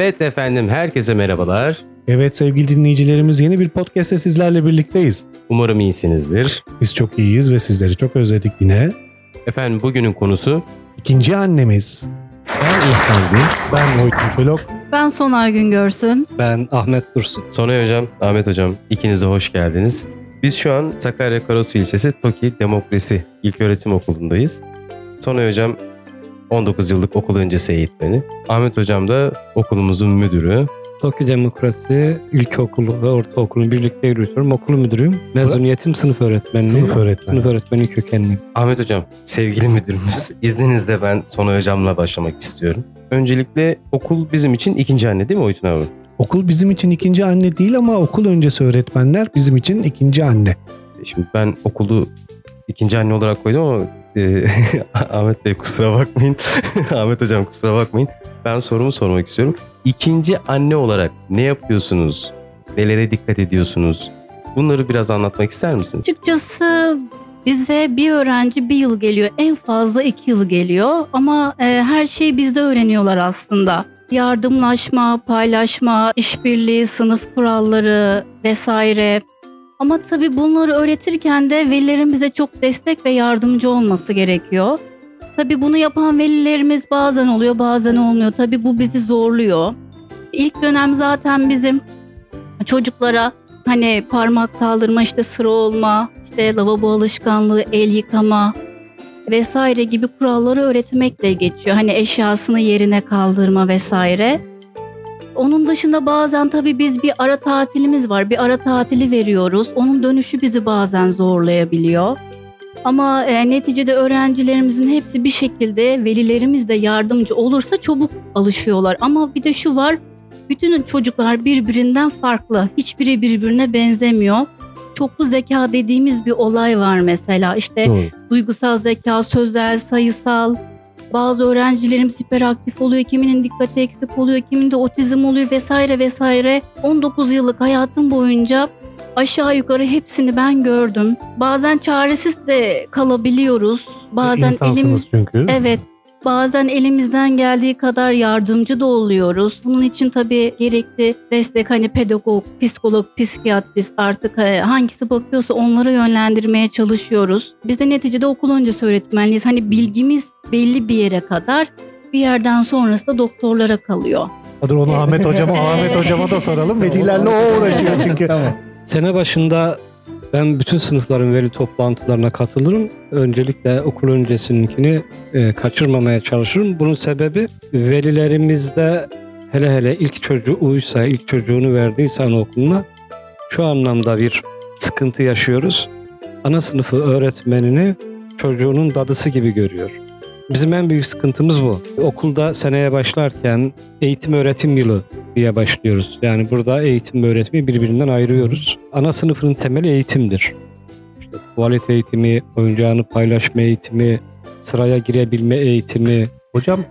Evet efendim herkese merhabalar. Evet sevgili dinleyicilerimiz yeni bir podcast'te sizlerle birlikteyiz. Umarım iyisinizdir. Biz çok iyiyiz ve sizleri çok özledik yine. Efendim bugünün konusu İkinci annemiz. Ben İhsan Gün, ben Oytun Çolok. Ben Sonay Güngörsün. Ben Ahmet Dursun. Sonay Hocam, Ahmet Hocam ikiniz de hoş geldiniz. Biz şu an Sakarya Karasu ilçesi Toki Demokrasi İlköğretim Okulu'ndayız. Sonay Hocam 19 yıllık okul öncesi eğitmeni. Ahmet Hocam da okulumuzun müdürü. Tokyo Demokrasi İlkokulu ve Ortaokulu birlikte yürütüyorum. Okul müdürüyüm. Mezuniyetim sınıf öğretmenliği. Sınıf öğretmeni. Sınıf öğretmeni kökenliyim. Ahmet Hocam, sevgili müdürümüz, izninizle ben Sonay Hocam'la başlamak istiyorum. Öncelikle okul bizim için ikinci anne değil mi Oytun abi? Okul bizim için ikinci anne değil ama okul öncesi öğretmenler bizim için ikinci anne. Şimdi ben okulu ikinci anne olarak koydum ama e, Ahmet Bey kusura bakmayın. Ahmet Hocam kusura bakmayın. Ben sorumu sormak istiyorum. İkinci anne olarak ne yapıyorsunuz? Nelere dikkat ediyorsunuz? Bunları biraz anlatmak ister misiniz? Açıkçası bize bir öğrenci bir yıl geliyor. En fazla iki yıl geliyor. Ama e, her şeyi bizde öğreniyorlar aslında. Yardımlaşma, paylaşma, işbirliği, sınıf kuralları vesaire. Ama tabii bunları öğretirken de velilerin bize çok destek ve yardımcı olması gerekiyor. Tabii bunu yapan velilerimiz bazen oluyor bazen olmuyor. Tabii bu bizi zorluyor. İlk dönem zaten bizim çocuklara hani parmak kaldırma işte sıra olma, işte lavabo alışkanlığı, el yıkama vesaire gibi kuralları öğretmekle geçiyor. Hani eşyasını yerine kaldırma vesaire. Onun dışında bazen tabii biz bir ara tatilimiz var. Bir ara tatili veriyoruz. Onun dönüşü bizi bazen zorlayabiliyor. Ama e, neticede öğrencilerimizin hepsi bir şekilde velilerimiz de yardımcı olursa çabuk alışıyorlar. Ama bir de şu var. Bütün çocuklar birbirinden farklı. Hiçbiri birbirine benzemiyor. Çoklu zeka dediğimiz bir olay var mesela. İşte Doğru. duygusal zeka, sözel, sayısal. Bazı öğrencilerimiz hiperaktif oluyor, kiminin dikkati eksik oluyor, kiminde otizm oluyor vesaire vesaire. 19 yıllık hayatım boyunca aşağı yukarı hepsini ben gördüm. Bazen çaresiz de kalabiliyoruz. Bazen elimiz çünkü. Evet. Bazen elimizden geldiği kadar yardımcı da oluyoruz. Bunun için tabii gerekli destek hani pedagog, psikolog, psikiyatrist artık e, hangisi bakıyorsa onları yönlendirmeye çalışıyoruz. Biz de neticede okul öncesi öğretmenliyiz. Hani bilgimiz belli bir yere kadar bir yerden sonrası da doktorlara kalıyor. Dur onu Ahmet hocama, Ahmet hocama da soralım. Velilerle o uğraşıyor çünkü. Sene başında ben bütün sınıfların veli toplantılarına katılırım. Öncelikle okul öncesininkini e, kaçırmamaya çalışırım. Bunun sebebi velilerimizde hele hele ilk çocuğu uysa, ilk çocuğunu verdiyse anaokuluna şu anlamda bir sıkıntı yaşıyoruz. Ana sınıfı öğretmenini çocuğunun dadısı gibi görüyor. Bizim en büyük sıkıntımız bu. Okulda seneye başlarken eğitim öğretim yılı diye başlıyoruz. Yani burada eğitim ve öğretimi birbirinden ayırıyoruz. Ana sınıfının temeli eğitimdir. İşte tuvalet eğitimi, oyuncağını paylaşma eğitimi, sıraya girebilme eğitimi. Hocam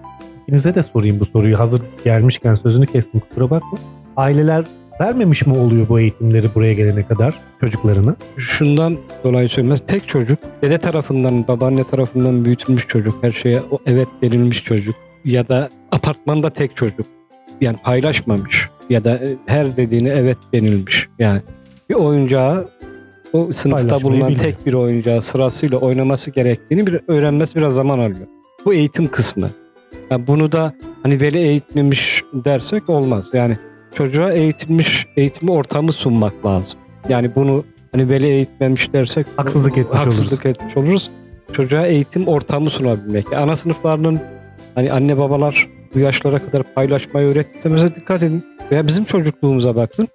ikinize de sorayım bu soruyu. Hazır gelmişken sözünü kestim kusura bakma. Aileler vermemiş mi oluyor bu eğitimleri buraya gelene kadar çocuklarına? Şundan dolayı söylemez. Tek çocuk, dede tarafından, babaanne tarafından büyütülmüş çocuk, her şeye o evet denilmiş çocuk ya da apartmanda tek çocuk. Yani paylaşmamış ya da e, her dediğine evet denilmiş. Yani bir oyuncağı o sınıfta bulunan tek bir oyuncağı sırasıyla oynaması gerektiğini bir öğrenmesi biraz zaman alıyor. Bu eğitim kısmı. Yani bunu da hani veli eğitmemiş dersek olmaz. Yani çocuğa eğitilmiş eğitimi ortamı sunmak lazım. Yani bunu hani veli eğitmemiş dersek Haksızlık etmiş haksızlık etmiş oluruz. Çocuğa eğitim ortamı sunabilmek. Ana sınıflarının hani anne babalar bu yaşlara kadar paylaşmayı öğrettiyse mesela dikkat edin. Veya bizim çocukluğumuza bakın.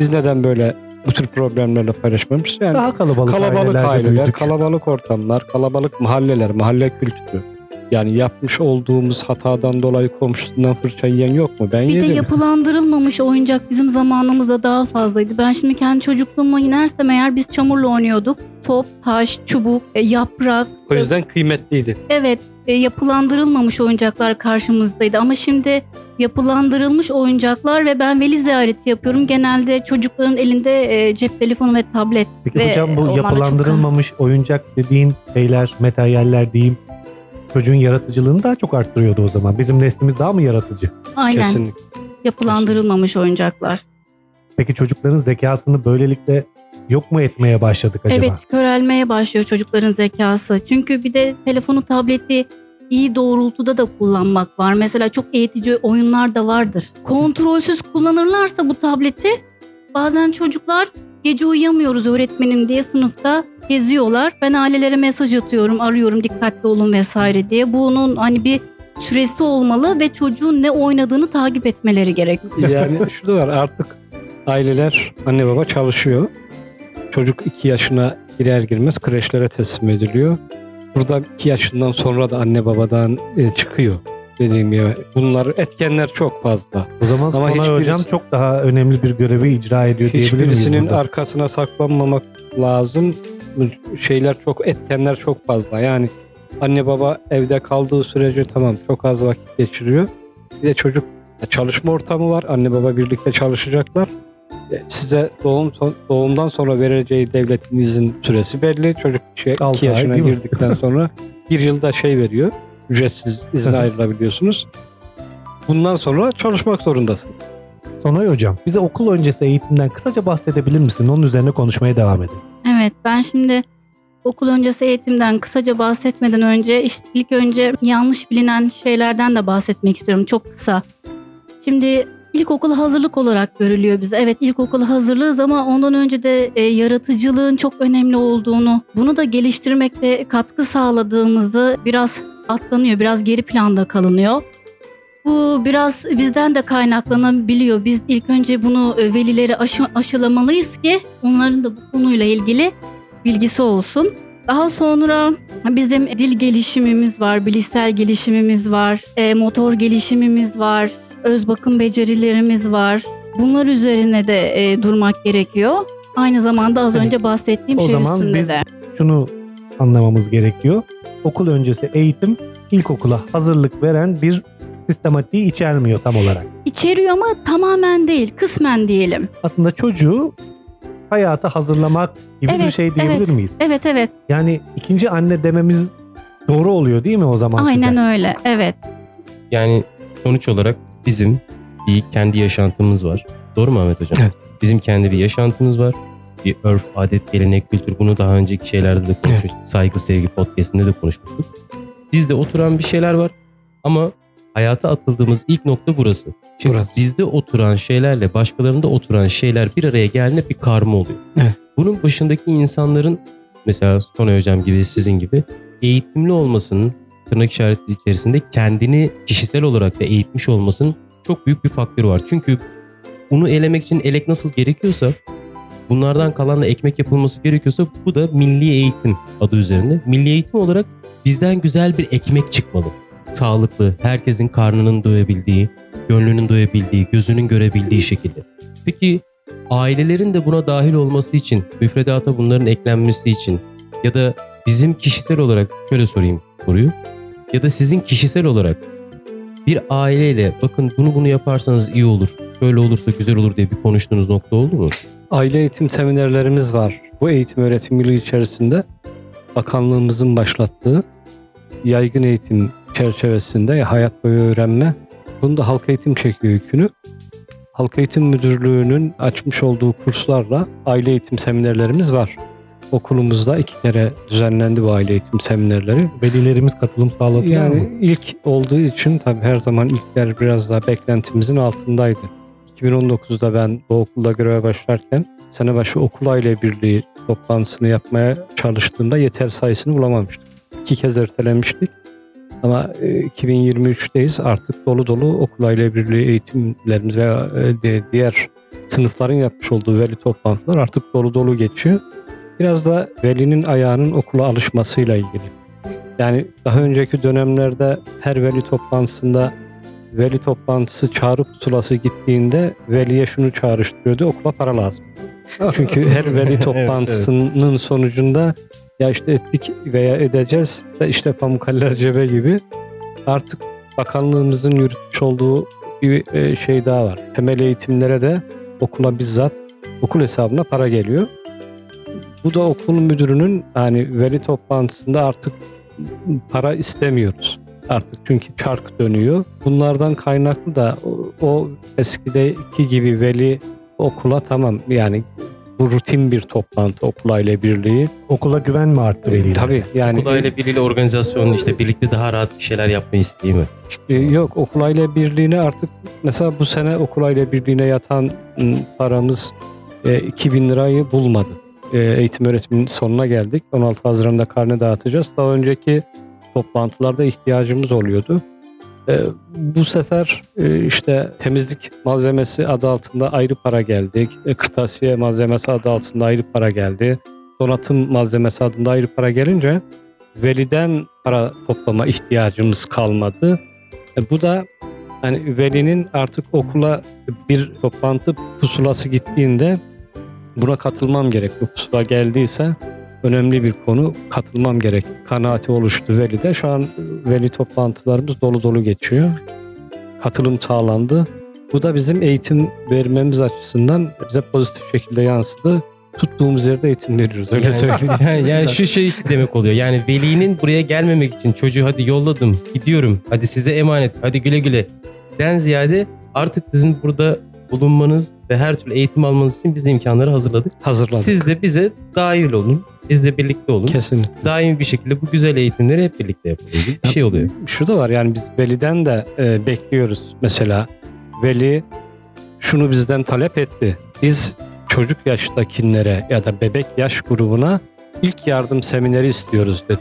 Biz neden böyle bu tür problemlerle paylaşmamışız? Yani Daha kalabalık, kalabalık aileler, büyüdük. kalabalık ortamlar, kalabalık mahalleler, mahalle kültürü. Yani yapmış olduğumuz hatadan dolayı komşusundan fırça yiyen yok mu? Ben Bir de yedim. yapılandırılmamış oyuncak bizim zamanımızda daha fazlaydı. Ben şimdi kendi çocukluğuma inersem eğer biz çamurla oynuyorduk. Top, taş, çubuk, e, yaprak. O yüzden kıymetliydi. Evet e, yapılandırılmamış oyuncaklar karşımızdaydı ama şimdi yapılandırılmış oyuncaklar ve ben veli ziyareti yapıyorum. Genelde çocukların elinde e, cep telefonu ve tablet. Peki ve hocam bu onlarla çok- yapılandırılmamış oyuncak dediğin şeyler, materyaller diyeyim çocuğun yaratıcılığını daha çok arttırıyordu o zaman. Bizim neslimiz daha mı yaratıcı? Aynen. Kesinlikle. Yapılandırılmamış oyuncaklar. Peki çocukların zekasını böylelikle yok mu etmeye başladık acaba? Evet körelmeye başlıyor çocukların zekası. Çünkü bir de telefonu, tableti iyi doğrultuda da kullanmak var. Mesela çok eğitici oyunlar da vardır. Kontrolsüz kullanırlarsa bu tableti bazen çocuklar gece uyuyamıyoruz öğretmenim diye sınıfta geziyorlar. Ben ailelere mesaj atıyorum, arıyorum dikkatli olun vesaire diye. Bunun hani bir süresi olmalı ve çocuğun ne oynadığını takip etmeleri gerekiyor. Yani şu da var artık aileler anne baba çalışıyor. Çocuk 2 yaşına girer girmez kreşlere teslim ediliyor. Burada 2 yaşından sonra da anne babadan e, çıkıyor. Dediğim gibi bunlar etkenler çok fazla. O zaman Ama hiçbirisi- Hocam çok daha önemli bir görevi icra ediyor diyebilir miyiz Hiçbirisinin arkasına saklanmamak lazım. Şeyler çok etkenler çok fazla. Yani anne baba evde kaldığı sürece tamam çok az vakit geçiriyor. Bir de çocuk çalışma ortamı var. Anne baba birlikte çalışacaklar. E, Size doğum doğumdan sonra vereceği devletin izin süresi belli. Çocuk şey, Altı 2 ay, yaşına girdikten sonra bir yılda şey veriyor. Ücretsiz izne ayrılabiliyorsunuz. Bundan sonra çalışmak zorundasın. Sonay Hocam bize okul öncesi eğitimden kısaca bahsedebilir misin? Onun üzerine konuşmaya devam edelim. Evet ben şimdi okul öncesi eğitimden kısaca bahsetmeden önce işte ilk önce yanlış bilinen şeylerden de bahsetmek istiyorum çok kısa. Şimdi ilkokul hazırlık olarak görülüyor bize. Evet ilkokul hazırlığız ama ondan önce de e, yaratıcılığın çok önemli olduğunu, bunu da geliştirmekte katkı sağladığımızı biraz atlanıyor, biraz geri planda kalınıyor. Bu biraz bizden de kaynaklanabiliyor. Biz ilk önce bunu e, velilere aşı, aşılamalıyız ki onların da bu konuyla ilgili bilgisi olsun. Daha sonra bizim dil gelişimimiz var, bilişsel gelişimimiz var, e, motor gelişimimiz var, öz bakım becerilerimiz var. Bunlar üzerine de e, durmak gerekiyor. Aynı zamanda az önce bahsettiğim o şey zaman üstünde biz- de. Şunu anlamamız gerekiyor. Okul öncesi eğitim ilkokula hazırlık veren bir sistematiği içermiyor tam olarak. İçeriyor ama tamamen değil, kısmen diyelim. Aslında çocuğu hayata hazırlamak gibi bir Evet, şey diyebilir evet. miyiz? Evet evet, Yani ikinci anne dememiz doğru oluyor değil mi o zaman aynen size? öyle. Evet. Yani sonuç olarak bizim bir kendi yaşantımız var. Doğru mu Ahmet Hocam? Evet. Bizim kendi bir yaşantımız var. Bir örf, adet, gelenek, kültür. Bunu daha önceki şeylerde de konuşmuştuk. Saygı, sevgi podcastinde de konuşmuştuk. Bizde oturan bir şeyler var. Ama hayata atıldığımız ilk nokta burası. Şimdi Burası. bizde oturan şeylerle başkalarında oturan şeyler bir araya geldiğinde bir karma oluyor. Evet. Bunun başındaki insanların mesela Sonay Hocam gibi sizin gibi eğitimli olmasının tırnak işareti içerisinde kendini kişisel olarak da eğitmiş olmasının çok büyük bir faktörü var. Çünkü unu elemek için elek nasıl gerekiyorsa bunlardan kalanla ekmek yapılması gerekiyorsa bu da milli eğitim adı üzerinde. Milli eğitim olarak bizden güzel bir ekmek çıkmalı. Sağlıklı, herkesin karnının doyabildiği, gönlünün doyabildiği, gözünün görebildiği şekilde. Peki ailelerin de buna dahil olması için, müfredata bunların eklenmesi için ya da bizim kişisel olarak şöyle sorayım soruyu. Ya da sizin kişisel olarak bir aileyle bakın bunu bunu yaparsanız iyi olur, şöyle olursa güzel olur diye bir konuştuğunuz nokta oldu mu? Aile eğitim seminerlerimiz var. Bu eğitim öğretim yılı içerisinde bakanlığımızın başlattığı yaygın eğitim çerçevesinde hayat boyu öğrenme. Bunu da halk eğitim çekiyor yükünü. Halk Eğitim Müdürlüğü'nün açmış olduğu kurslarla aile eğitim seminerlerimiz var. Okulumuzda iki kere düzenlendi bu aile eğitim seminerleri. Velilerimiz katılım sağladılar mı? Yani ilk olduğu için tabii her zaman ilkler biraz daha beklentimizin altındaydı. 2019'da ben bu okulda göreve başlarken sene başı okul aile birliği toplantısını yapmaya çalıştığımda yeter sayısını bulamamıştık. İki kez ertelemiştik. Ama e, 2023'teyiz artık dolu dolu okul aile birliği eğitimlerimiz veya e, di- diğer sınıfların yapmış olduğu veli toplantılar artık dolu dolu geçiyor. Biraz da velinin ayağının okula alışmasıyla ilgili. Yani daha önceki dönemlerde her veli toplantısında veli toplantısı çağrı pusulası gittiğinde veliye şunu çağrıştırıyordu okula para lazım. Çünkü her veli toplantısının sonucunda ya işte ettik veya edeceğiz de işte pamukaller cebe gibi artık bakanlığımızın yürütmüş olduğu bir e, şey daha var. Temel eğitimlere de okula bizzat okul hesabına para geliyor. Bu da okul müdürünün yani veli toplantısında artık para istemiyoruz. artık çünkü çark dönüyor. Bunlardan kaynaklı da o, o eskideki gibi veli okula tamam yani bu rutin bir toplantı okul aile birliği. Okula güven mi arttı veliler? Tabii yani Okul aile biriyle organizasyon işte birlikte daha rahat bir şeyler yapma isteği mi? e, yok okul aile birliğine artık mesela bu sene okul aile birliğine yatan m, paramız e, 2000 lirayı bulmadı. E, eğitim öğretimin sonuna geldik. 16 Haziran'da karne dağıtacağız. Daha önceki toplantılarda ihtiyacımız oluyordu. E, bu sefer e, işte temizlik malzemesi adı altında ayrı para geldi. E, kırtasiye malzemesi adı altında ayrı para geldi. Donatım malzemesi adında ayrı para gelince veliden para toplama ihtiyacımız kalmadı. E, bu da hani velinin artık okula bir toplantı pusulası gittiğinde buna katılmam gerek. Bu pusula geldiyse önemli bir konu katılmam gerek. Kanaati oluştu velide. Şu an veli toplantılarımız dolu dolu geçiyor. Katılım sağlandı. Bu da bizim eğitim vermemiz açısından bize pozitif şekilde yansıdı. Tuttuğumuz yerde eğitim veriyoruz. Öyle yani, söyleyeyim. yani, yani şu şey demek oluyor. Yani velinin buraya gelmemek için çocuğu hadi yolladım, gidiyorum. Hadi size emanet, hadi güle güle. Den ziyade artık sizin burada bulunmanız ve her türlü eğitim almanız için biz imkanları hazırladık. Hazırladık. Siz de bize dahil olun. Biz de birlikte olun. Kesinlikle. Daimi bir şekilde bu güzel eğitimleri hep birlikte yapalım gibi bir şey oluyor. şu da var yani biz veliden de e, bekliyoruz mesela veli şunu bizden talep etti. Biz çocuk yaştakilere ya da bebek yaş grubuna ilk yardım semineri istiyoruz dedi.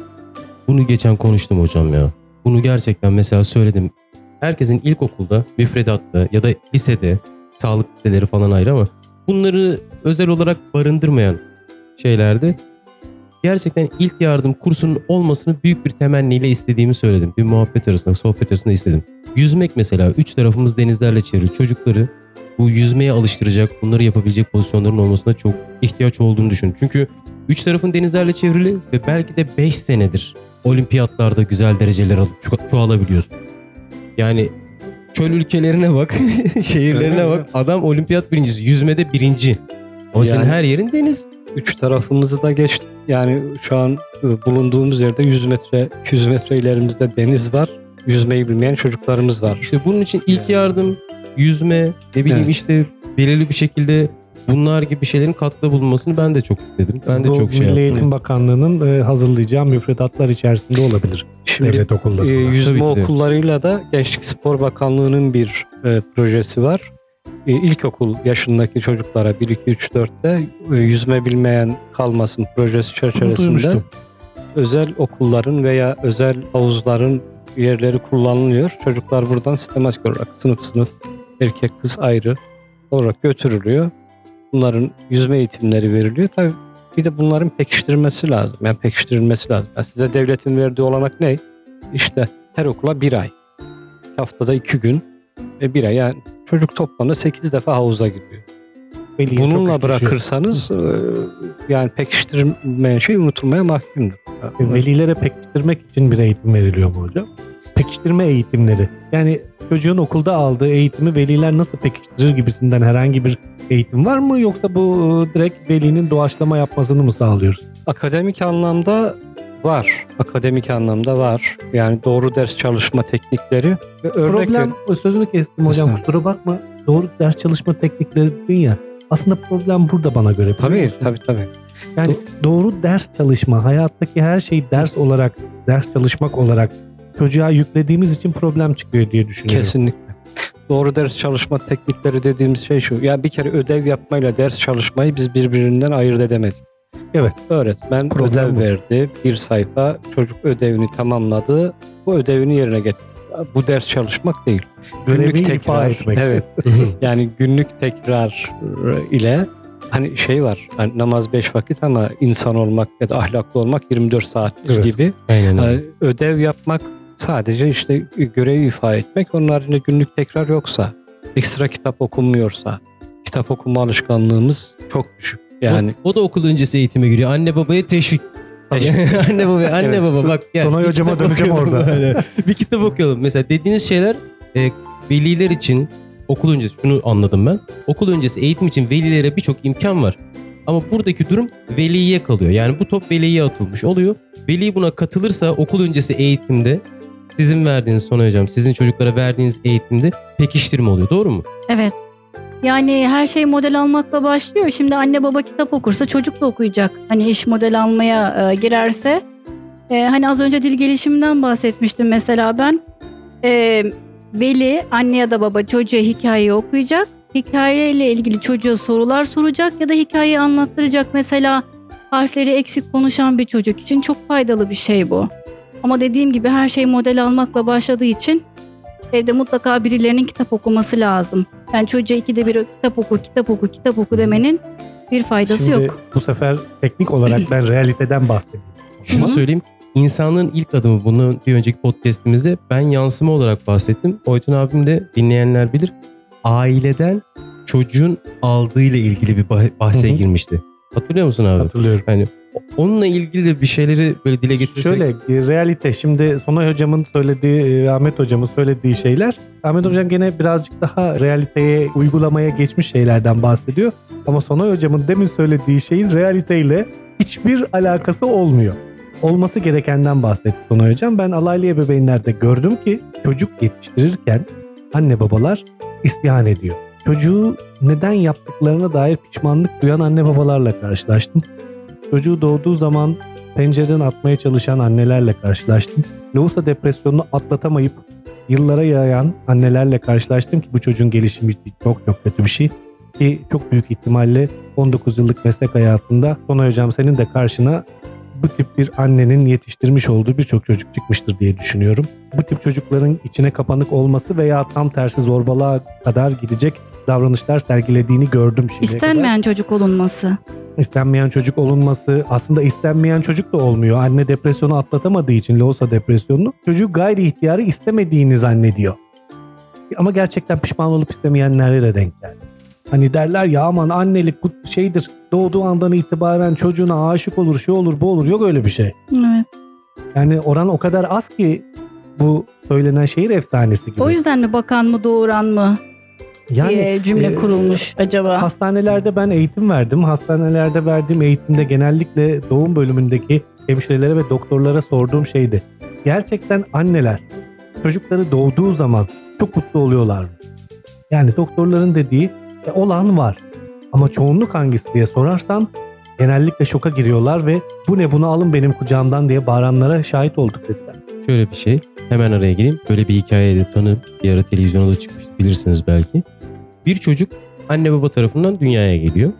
Bunu geçen konuştum hocam ya. Bunu gerçekten mesela söyledim. Herkesin ilkokulda, müfredatta ya da lisede, sağlık liseleri falan ayrı ama bunları özel olarak barındırmayan şeylerde gerçekten ilk yardım kursunun olmasını büyük bir temenniyle istediğimi söyledim. Bir muhabbet arasında, sohbet arasında istedim. Yüzmek mesela üç tarafımız denizlerle çevrili çocukları bu yüzmeye alıştıracak, bunları yapabilecek pozisyonların olmasına çok ihtiyaç olduğunu düşünüyorum. Çünkü üç tarafın denizlerle çevrili ve belki de 5 senedir olimpiyatlarda güzel dereceler alıp ço- çoğalabiliyorsun. Yani çöl ülkelerine bak, şehirlerine bak. Adam olimpiyat birincisi, yüzmede birinci. Senin Yani- her yerin deniz. Üç tarafımızı da geçtik. Yani şu an e, bulunduğumuz yerde 100 metre, 200 metre ilerimizde deniz var. Yüzmeyi bilmeyen çocuklarımız var. İşte bunun için ilk yardım, yüzme, ne bileyim Evet. işte belirli bir şekilde bunlar gibi şeylerin katkıda bulunmasını ben de çok istedim. Ben de Bu çok şey Milli yaptım. Eğitim Bakanlığı'nın e, hazırlayacağı müfredatlar içerisinde olabilir. Şimdi Devlet okulları. e, yüzme okullarıyla da Gençlik Spor Bakanlığı'nın bir e, projesi var. E, ilkokul yaşındaki çocuklara 1 2 3 4'te e, yüzme bilmeyen kalmasın projesi çerçevesinde duymuştum. özel okulların veya özel havuzların yerleri kullanılıyor. Çocuklar buradan sistematik olarak sınıf sınıf erkek kız ayrı olarak götürülüyor. Bunların yüzme eğitimleri veriliyor. Tabii bir de bunların pekiştirilmesi lazım. Yani pekiştirilmesi lazım. Yani size devletin verdiği olanak ne? İşte her okula bir ay. Haftada iki gün ve bir ay. Yani çocuk toplamda 8 defa havuza gidiyor. Çok Bununla bırakırsanız e, yani pekiştirilmeyen şey unutulmaya mahkumdur. E, Velilere pekiştirmek için bir eğitim veriliyor mu hocam? Pekiştirme eğitimleri. Yani çocuğun okulda aldığı eğitimi veliler nasıl pekiştirir gibisinden herhangi bir eğitim var mı? Yoksa bu e, direkt velinin doğaçlama yapmasını mı sağlıyoruz? Akademik anlamda var. Akademik anlamda var. Yani doğru ders çalışma teknikleri ve örnek Problem, sözünü kestim hocam Mesela. kusura bakma. Doğru ders çalışma teknikleri dedin ya. Aslında problem burada bana göre. Tabii tabii tabii. Yani doğru ders çalışma, hayattaki her şeyi ders olarak, ders çalışmak olarak çocuğa yüklediğimiz için problem çıkıyor diye düşünüyorum. Kesinlikle. Doğru ders çalışma teknikleri dediğimiz şey şu. Ya bir kere ödev yapmayla ders çalışmayı biz birbirinden ayırt edemedik. Evet. Öğretmen Problem ödev bu. verdi. Bir sayfa çocuk ödevini tamamladı. Bu ödevini yerine getirdi. Bu ders çalışmak değil. Görevi Günlük tekrar. etmek. Evet. Yani günlük tekrar ile hani şey var. Hani namaz 5 vakit ama insan olmak ya da ahlaklı olmak 24 saattir Evet. gibi. Aynen öyle. Yani ödev yapmak sadece işte görev ifa etmek. Onun haricinde günlük tekrar yoksa, ekstra kitap okunmuyorsa, kitap okuma alışkanlığımız çok düşük. Yani o, o da okul öncesi eğitime giriyor. Anne babaya teşvik. anne baba, anne Evet. baba bak gel. Sonay hocama döneceğim orada. Aynen. bir kitap okuyalım. Mesela dediğiniz şeyler e, veliler için okul öncesi şunu anladım ben. Okul öncesi eğitim için velilere birçok imkan var. Ama buradaki durum veliye kalıyor. Yani bu top veliye atılmış oluyor. Veli buna katılırsa okul öncesi eğitimde sizin verdiğiniz Sonay Hocam, sizin çocuklara verdiğiniz eğitimde pekiştirme oluyor. Doğru mu? Evet. Yani her şey model almakla başlıyor. Şimdi anne baba kitap okursa çocuk da okuyacak. Hani iş model almaya e, girerse. E, hani az önce dil gelişiminden bahsetmiştim mesela ben. E, veli anne ya da baba çocuğa hikayeyi okuyacak. Hikayeyle ilgili çocuğa sorular soracak ya da hikayeyi anlattıracak. Mesela harfleri eksik konuşan bir çocuk için çok faydalı bir şey bu. Ama dediğim gibi her şey model almakla başladığı için evde mutlaka birilerinin kitap okuması lazım. Yani çocuğa ikide bir kitap oku, kitap oku, kitap oku demenin bir faydası Şimdi yok. bu sefer teknik olarak ben realiteden bahsedeyim. Şunu söyleyeyim. İnsanlığın ilk adımı bunu bir önceki podcastimizde ben yansıma olarak bahsettim. Oytun abim de dinleyenler bilir. Aileden çocuğun aldığıyla ilgili bir bah- bahse girmişti. Hatırlıyor musun abi? Hatırlıyorum. Yani onunla ilgili bir şeyleri böyle dile getirsek. Şöyle e, realite şimdi Sonay hocamın söylediği, e, Ahmet hocamın söylediği şeyler. Ahmet hocam gene birazcık daha realiteye, uygulamaya geçmiş şeylerden bahsediyor. Ama Sonay hocamın demin söylediği şeyin realiteyle hiçbir alakası olmuyor. Olması gerekenden bahsetti Sonay hocam. Ben alaylı ebeveynlerde gördüm ki çocuk yetiştirirken anne babalar isyan ediyor. Çocuğu neden yaptıklarına dair pişmanlık duyan anne babalarla karşılaştım. Çocuğu doğduğu zaman pencereden atmaya çalışan annelerle karşılaştım. Lohusa depresyonunu atlatamayıp yıllara yayan annelerle karşılaştım ki bu çocuğun gelişimi çok çok kötü bir şey. Ki çok büyük ihtimalle 19 yıllık meslek hayatında Sonay Hocam senin de karşına bu tip bir annenin yetiştirmiş olduğu birçok çocuk çıkmıştır diye düşünüyorum. Bu tip çocukların içine kapanık olması veya tam tersi zorbalığa kadar gidecek davranışlar sergilediğini gördüm kadar. İstenmeyen çocuk olunması. İstenmeyen çocuk olunması aslında istenmeyen çocuk da olmuyor. Anne depresyonu atlatamadığı için Lohusa depresyonunu çocuğu gayri ihtiyarı istemediğini zannediyor. Ama gerçekten pişman olup istemeyenlere de denk geldi. Hani derler ya aman annelik şeydir. Doğduğu andan itibaren çocuğuna aşık olur, şey olur, bu olur. Yok öyle bir şey. Evet. Yani oran o kadar az ki bu söylenen şehir efsanesi gibi. O yüzden mi bakan mı doğuran mı diye cümle e, kurulmuş acaba? Hastanelerde ben eğitim verdim. Hastanelerde verdiğim eğitimde genellikle doğum bölümündeki hemşirelere ve doktorlara sorduğum şeydi. Gerçekten anneler çocukları doğduğu zaman çok mutlu oluyorlar? Yani doktorların dediği "E, olan var. Ama çoğunluk hangisi diye sorarsan genellikle şoka giriyorlar ve bu ne bunu alın benim kucağımdan diye bağıranlara şahit olduk dediler. Şöyle bir şey. Hemen araya gireyim. Böyle bir hikaye de tanı bir ara televizyona da çıkmıştı bilirsiniz belki. Bir çocuk anne baba tarafından dünyaya geliyor.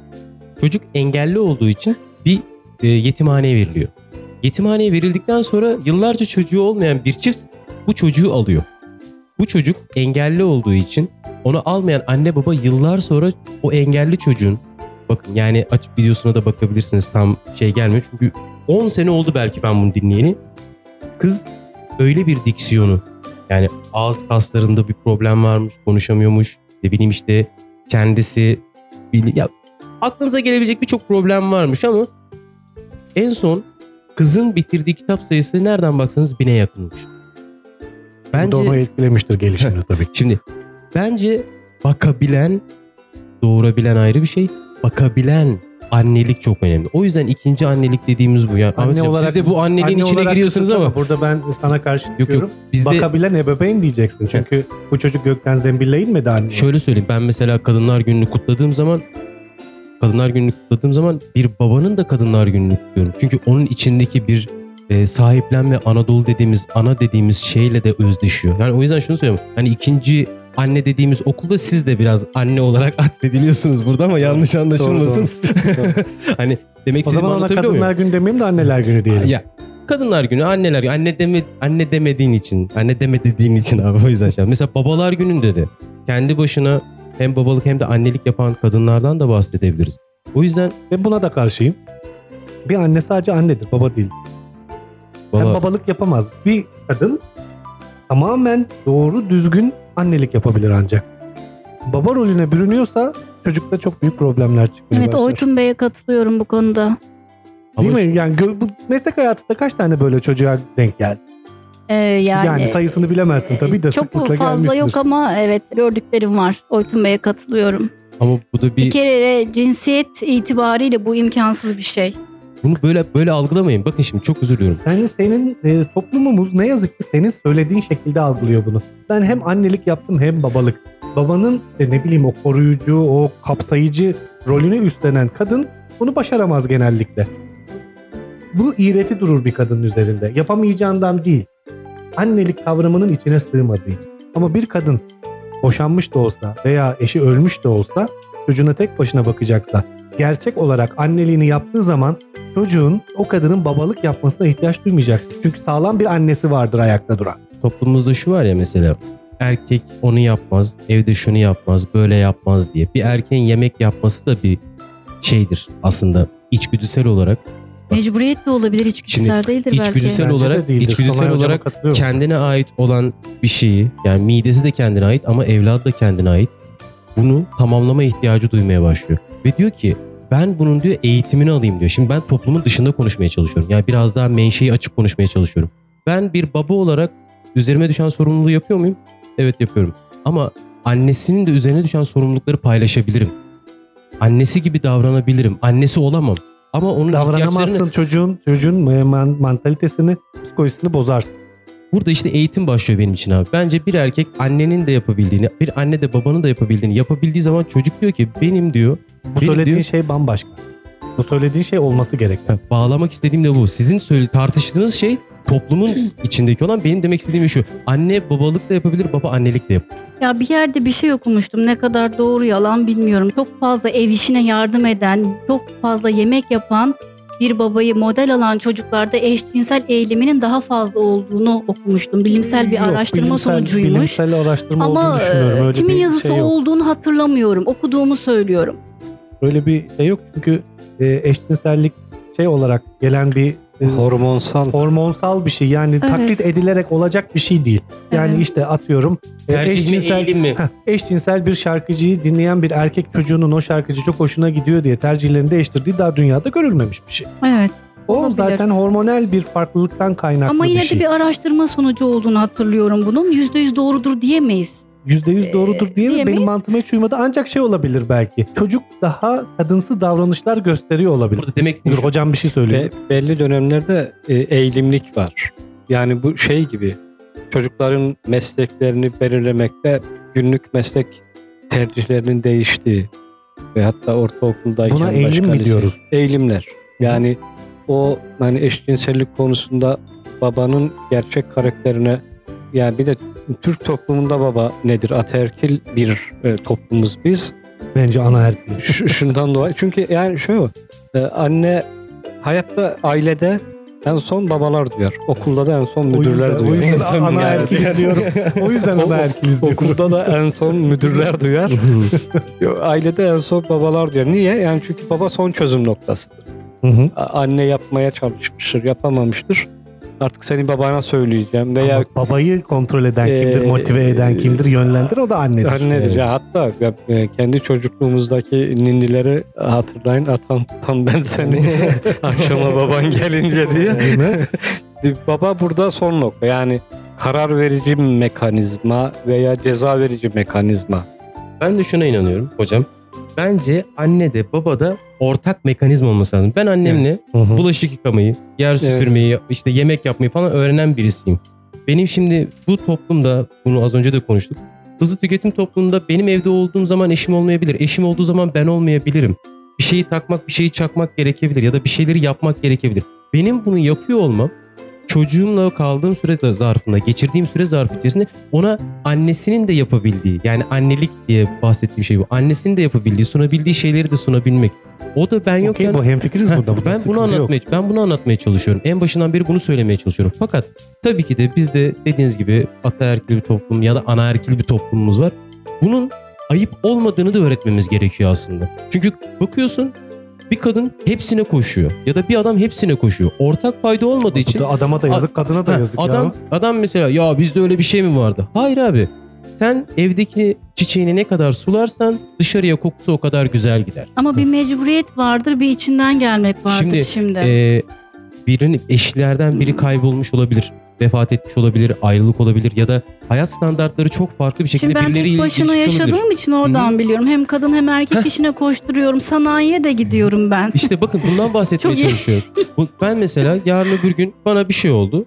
Çocuk engelli olduğu için bir e, yetimhaneye veriliyor. Yetimhaneye verildikten sonra yıllarca çocuğu olmayan bir çift bu çocuğu alıyor. Bu çocuk engelli olduğu için onu almayan anne baba yıllar sonra o engelli çocuğun bakın yani açıp videosuna da bakabilirsiniz tam şey gelmiyor çünkü 10 sene oldu belki ben bunu dinleyeni. Kız öyle bir diksiyonu yani ağız kaslarında bir problem varmış konuşamıyormuş ne bileyim işte kendisi ya aklınıza gelebilecek birçok problem varmış ama en son kızın bitirdiği kitap sayısı nereden baksanız bine yakınmış. Bence... Bence onu etkilemiştir gelişimini tabii. Şimdi bence bakabilen, doğurabilen ayrı bir şey. Bakabilen annelik çok önemli. O yüzden ikinci annelik dediğimiz bu. Yani Anne olarak- siz de bu anneliğin Anne içine giriyorsunuz ama Burada ben sana karşı yok yok. Bizde Bakabilen ebeveyn diyeceksin. Çünkü bu çocuk gökten zembille inmedi anne. şöyle söyleyeyim. Ben mesela Kadınlar Günü'nü kutladığım zaman Kadınlar Günü'nü kutladığım zaman bir babanın da Kadınlar Günü'nü kutluyorum. Çünkü onun içindeki bir e, sahiplenme Anadolu dediğimiz ana dediğimiz şeyle de özdeşiyor. Yani o yüzden şunu söylüyorum. Hani ikinci anne dediğimiz okulda siz de biraz anne olarak atfediliyorsunuz burada ama yanlış anlaşılmasın. hani demek O zaman ona anlatabiliyor muyum? kadınlar günü demeyeyim de anneler günü diyelim. Ya Kadınlar günü, anneler günü. Anne deme anne demediğin için, anne deme dediğin için abi o yüzden şey. Mesela babalar gününde de kendi başına hem babalık hem de annelik yapan kadınlardan da bahsedebiliriz. O yüzden Ve buna da karşıyım. Bir anne sadece annedir, baba değil. Hem baba, babalık yapamaz. Bir kadın tamamen doğru düzgün annelik yapabilir ancak. Baba rolüne bürünüyorsa çocukta çok büyük problemler çıkmaya Evet başlar. Oytun Bey'e katılıyorum bu konuda. ama Değil mi? Yani gö- bu meslek hayatında kaç tane böyle çocuğa denk geldi? Ee, yani, Yani, sayısını bilemezsin tabii de çok sıklıkla fazla gelmiştir. yok ama evet gördüklerim var. Oytun Bey'e katılıyorum. ama bu da Bir bir kere cinsiyet itibariyle bu imkansız bir şey. Bunu böyle böyle algılamayın. Bakın şimdi çok özür diliyorum. Yani senin e, toplumumuz ne yazık ki senin söylediğin şekilde algılıyor bunu. Ben hem annelik yaptım hem babalık. Babanın e, ne bileyim o koruyucu, o kapsayıcı rolünü üstlenen kadın bunu başaramaz genellikle. Bu iğreti durur bir kadının üzerinde. Yapamayacağından değil. Annelik kavramının içine sığmadığı. Ama bir kadın boşanmış da olsa veya eşi ölmüş de olsa çocuğuna tek başına bakacaksa gerçek olarak anneliğini yaptığı zaman çocuğun o kadının babalık yapmasına ihtiyaç duymayacaktır. Çünkü sağlam bir annesi vardır ayakta duran. Toplumumuzda şu var ya mesela erkek onu yapmaz, evde şunu yapmaz, böyle yapmaz diye. Bir erkeğin yemek yapması da bir şeydir aslında içgüdüsel olarak. Mecburiyet de olabilir, içgüdüsel değildir belki. içgüdüsel Bence de olarak değildir. içgüdüsel Solay hocama olarak katılıyorum. kendine ait olan bir şeyi yani midesi de kendine ait ama evladı da kendine ait. Bunu tamamlama ihtiyacı duymaya başlıyor. Ve diyor ki ben bunun diyor eğitimini alayım diyor. Şimdi ben toplumun dışında konuşmaya çalışıyorum. Yani biraz daha menşei açık konuşmaya çalışıyorum. Ben bir baba olarak üzerime düşen sorumluluğu yapıyor muyum? Evet yapıyorum. Ama annesinin de üzerine düşen sorumlulukları paylaşabilirim. Annesi gibi davranabilirim. Annesi olamam. Ama onun ihtiyaçlarını Davranamazsın çocuğun çocuğun e, man- mantalitesini, psikolojisini bozarsın. Burada işte eğitim başlıyor benim için abi. Bence bir erkek annenin de yapabildiğini, bir anne de babanın da yapabildiğini yapabildiği zaman çocuk diyor ki benim diyor, Bu Benim söylediğin diyor- şey bambaşka. Bu söylediğin şey olması gerek. Ha, bağlamak istediğim de bu. Sizin söyle tartıştığınız şey toplumun içindeki olan benim demek istediğim şu. Anne babalık da yapabilir, baba annelik de yapabilir. Ya bir yerde bir şey okumuştum. Ne kadar doğru yalan bilmiyorum. Çok fazla ev işine yardım eden, çok fazla yemek yapan bir babayı model alan çocuklarda eşcinsel eğiliminin daha fazla olduğunu okumuştum. Bilimsel bir Yok, araştırma bilimsel- sonucuymuş. Bilimsel araştırma olduğunu Ama düşünüyorum. e, Öyle kimin bir yazısı şey yok. olduğunu hatırlamıyorum. Okuduğumu söylüyorum. Öyle bir şey yok çünkü e, eşcinsellik şey olarak gelen bir Hormonsal. hormonsal bir şey. Yani Evet. taklit edilerek olacak bir şey değil. Yani Evet. işte atıyorum e, Tercih mi, eşcinsel, mi? Heh, eşcinsel bir şarkıcıyı dinleyen bir erkek çocuğunun o şarkıcı çok hoşuna gidiyor diye tercihlerini değiştirdiği daha dünyada görülmemiş bir şey. Evet. O Olabilir. zaten hormonal bir farklılıktan kaynaklı Ama yine bir şey. de bir araştırma sonucu olduğunu hatırlıyorum bunun. %100 doğrudur diyemeyiz. %100 doğrudur Ee, diye mi? Benim mantığıma hiç uymadı. Ancak şey olabilir belki. Çocuk daha kadınsı davranışlar gösteriyor olabilir. Burada demek istediğim Dur şu. hocam bir şey söylüyor. Be- belli dönemlerde e, eğilimlik var. Yani bu şey gibi çocukların mesleklerini belirlemekte günlük meslek tercihlerinin değiştiği ve hatta ortaokuldayken Buna eğilim başka mi lise- diyoruz? Eğilimler. Yani o hani eşcinsellik konusunda babanın gerçek karakterine yani bir de Türk toplumunda baba nedir? Ataerkil bir e, toplumuz biz. Bence ana erkeği. Ş- şundan dolayı çünkü yani şu e, anne hayatta ailede en son babalar duyar. Okulda da en son O müdürler yüzden, o duyar. yüzden son ana yani. erkeğiz diyorum. O yüzden O- ana erkeğiz diyorum. Okulda da en son müdürler duyar. Ailede en son babalar duyar. Niye? Yani çünkü baba son çözüm noktasıdır. Hı hı. A- Anne yapmaya çalışmıştır, yapamamıştır. Artık seni babana söyleyeceğim veya Ama babayı kontrol eden kimdir, Ee, motive eden kimdir, yönlendiren o da annedir. annedir. Evet. Ya hatta ya, e, kendi çocukluğumuzdaki ninnileri hatırlayın. Atam tutam ben seni akşama baban gelince diye. Baba burada son nokta. Yani karar verici mekanizma veya ceza verici mekanizma. Ben de şuna inanıyorum hocam. Bence anne de baba da ortak mekanizma olması lazım. Ben annemle hı. bulaşık yıkamayı, yer süpürmeyi, işte yemek yapmayı falan öğrenen birisiyim. Benim şimdi bu toplumda, bunu az önce de konuştuk. Hızlı tüketim toplumunda benim evde olduğum zaman eşim olmayabilir. Eşim olduğu zaman ben olmayabilirim. Bir şeyi takmak, bir şeyi çakmak gerekebilir ya da bir şeyleri yapmak gerekebilir. Benim bunu yapıyor olmam çocuğumla kaldığım süre zarfında, geçirdiğim süre zarfı içerisinde ona annesinin de yapabildiği, yani annelik diye bahsettiğim şey bu. Annesinin de yapabildiği, sunabildiği şeyleri de sunabilmek. O da ben yokken Okey bu hemfikiriz burada. ben bunu sıkıntı yok. anlatmaya ben bunu anlatmaya çalışıyorum. En başından beri bunu söylemeye çalışıyorum. Fakat tabii ki de bizde dediğiniz gibi ataerkil bir toplum ya da anaerkil bir toplumumuz var. Bunun ayıp olmadığını da öğretmemiz gerekiyor aslında. Çünkü bakıyorsun bir kadın hepsine koşuyor ya da bir adam hepsine koşuyor. Ortak payda olmadığı için Burada adama da yazık, kadına da Ha, yazık adam ya. adam mesela ya bizde öyle bir şey mi vardı? Hayır abi. Sen evdeki çiçeğini ne kadar sularsan dışarıya kokusu o kadar güzel gider. Ama bir mecburiyet vardır, bir içinden gelmek vardır Şimdi, şimdi. Ee, birinin eşlerden biri kaybolmuş olabilir vefat etmiş olabilir, ayrılık olabilir ya da hayat standartları çok farklı bir şekilde Şimdi ben birileriyle tek başına ilişkisi olabilir. yaşadığım için oradan biliyorum. Hem kadın hem erkek işine koşturuyorum. Sanayiye de gidiyorum ben. İşte bakın bundan bahsetmeye Çok iyi. çalışıyorum. Bu- Ben mesela yarın öbür gün bana bir şey oldu.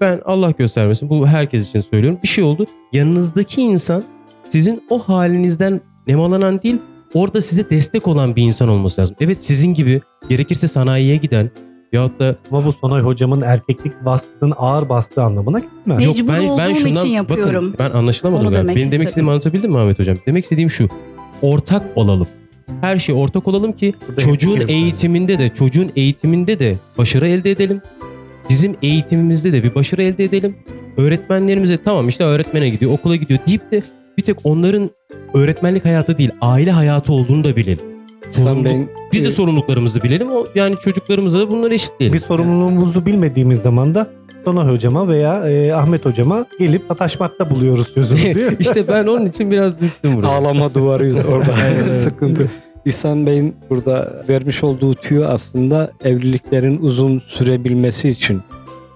Ben Allah göstermesin bu herkes için söylüyorum. Bir şey oldu. Yanınızdaki insan sizin o halinizden nemalanan değil orada size destek olan bir insan olması lazım. Evet sizin gibi gerekirse sanayiye giden yahut da Ama bu Sonay hocamın erkeklik vasfının ağır bastığı anlamına gitmez. Mecbur olduğum için yapıyorum. Bakın, ben anlaşılamadım Onu galiba. demek Benim demek istediğimi anlatabildim mi Ahmet Hocam? Demek istediğim şu. Ortak olalım. Her şey ortak olalım ki Burada çocuğun eğitiminde de çocuğun eğitiminde de başarı elde edelim. Bizim eğitimimizde de bir başarı elde edelim. Öğretmenlerimize tamam işte öğretmene gidiyor, okula gidiyor deyip de bir tek onların öğretmenlik hayatı değil, aile hayatı olduğunu da bilelim. Sorumluluk- ben Biz de sorumluluklarımızı bilelim. O yani çocuklarımıza da bunları eşitleyelim. Biz sorumluluğumuzu bilmediğimiz zaman da Sonay hocama veya e, Ahmet hocama gelip sataşmakta buluyoruz çözümü. işte ben onun için biraz dürttüm buraya. ağlama duvarıyız orada. Evet. Sıkıntı. İhsan Bey'in burada vermiş olduğu tüyo aslında evliliklerin uzun sürebilmesi için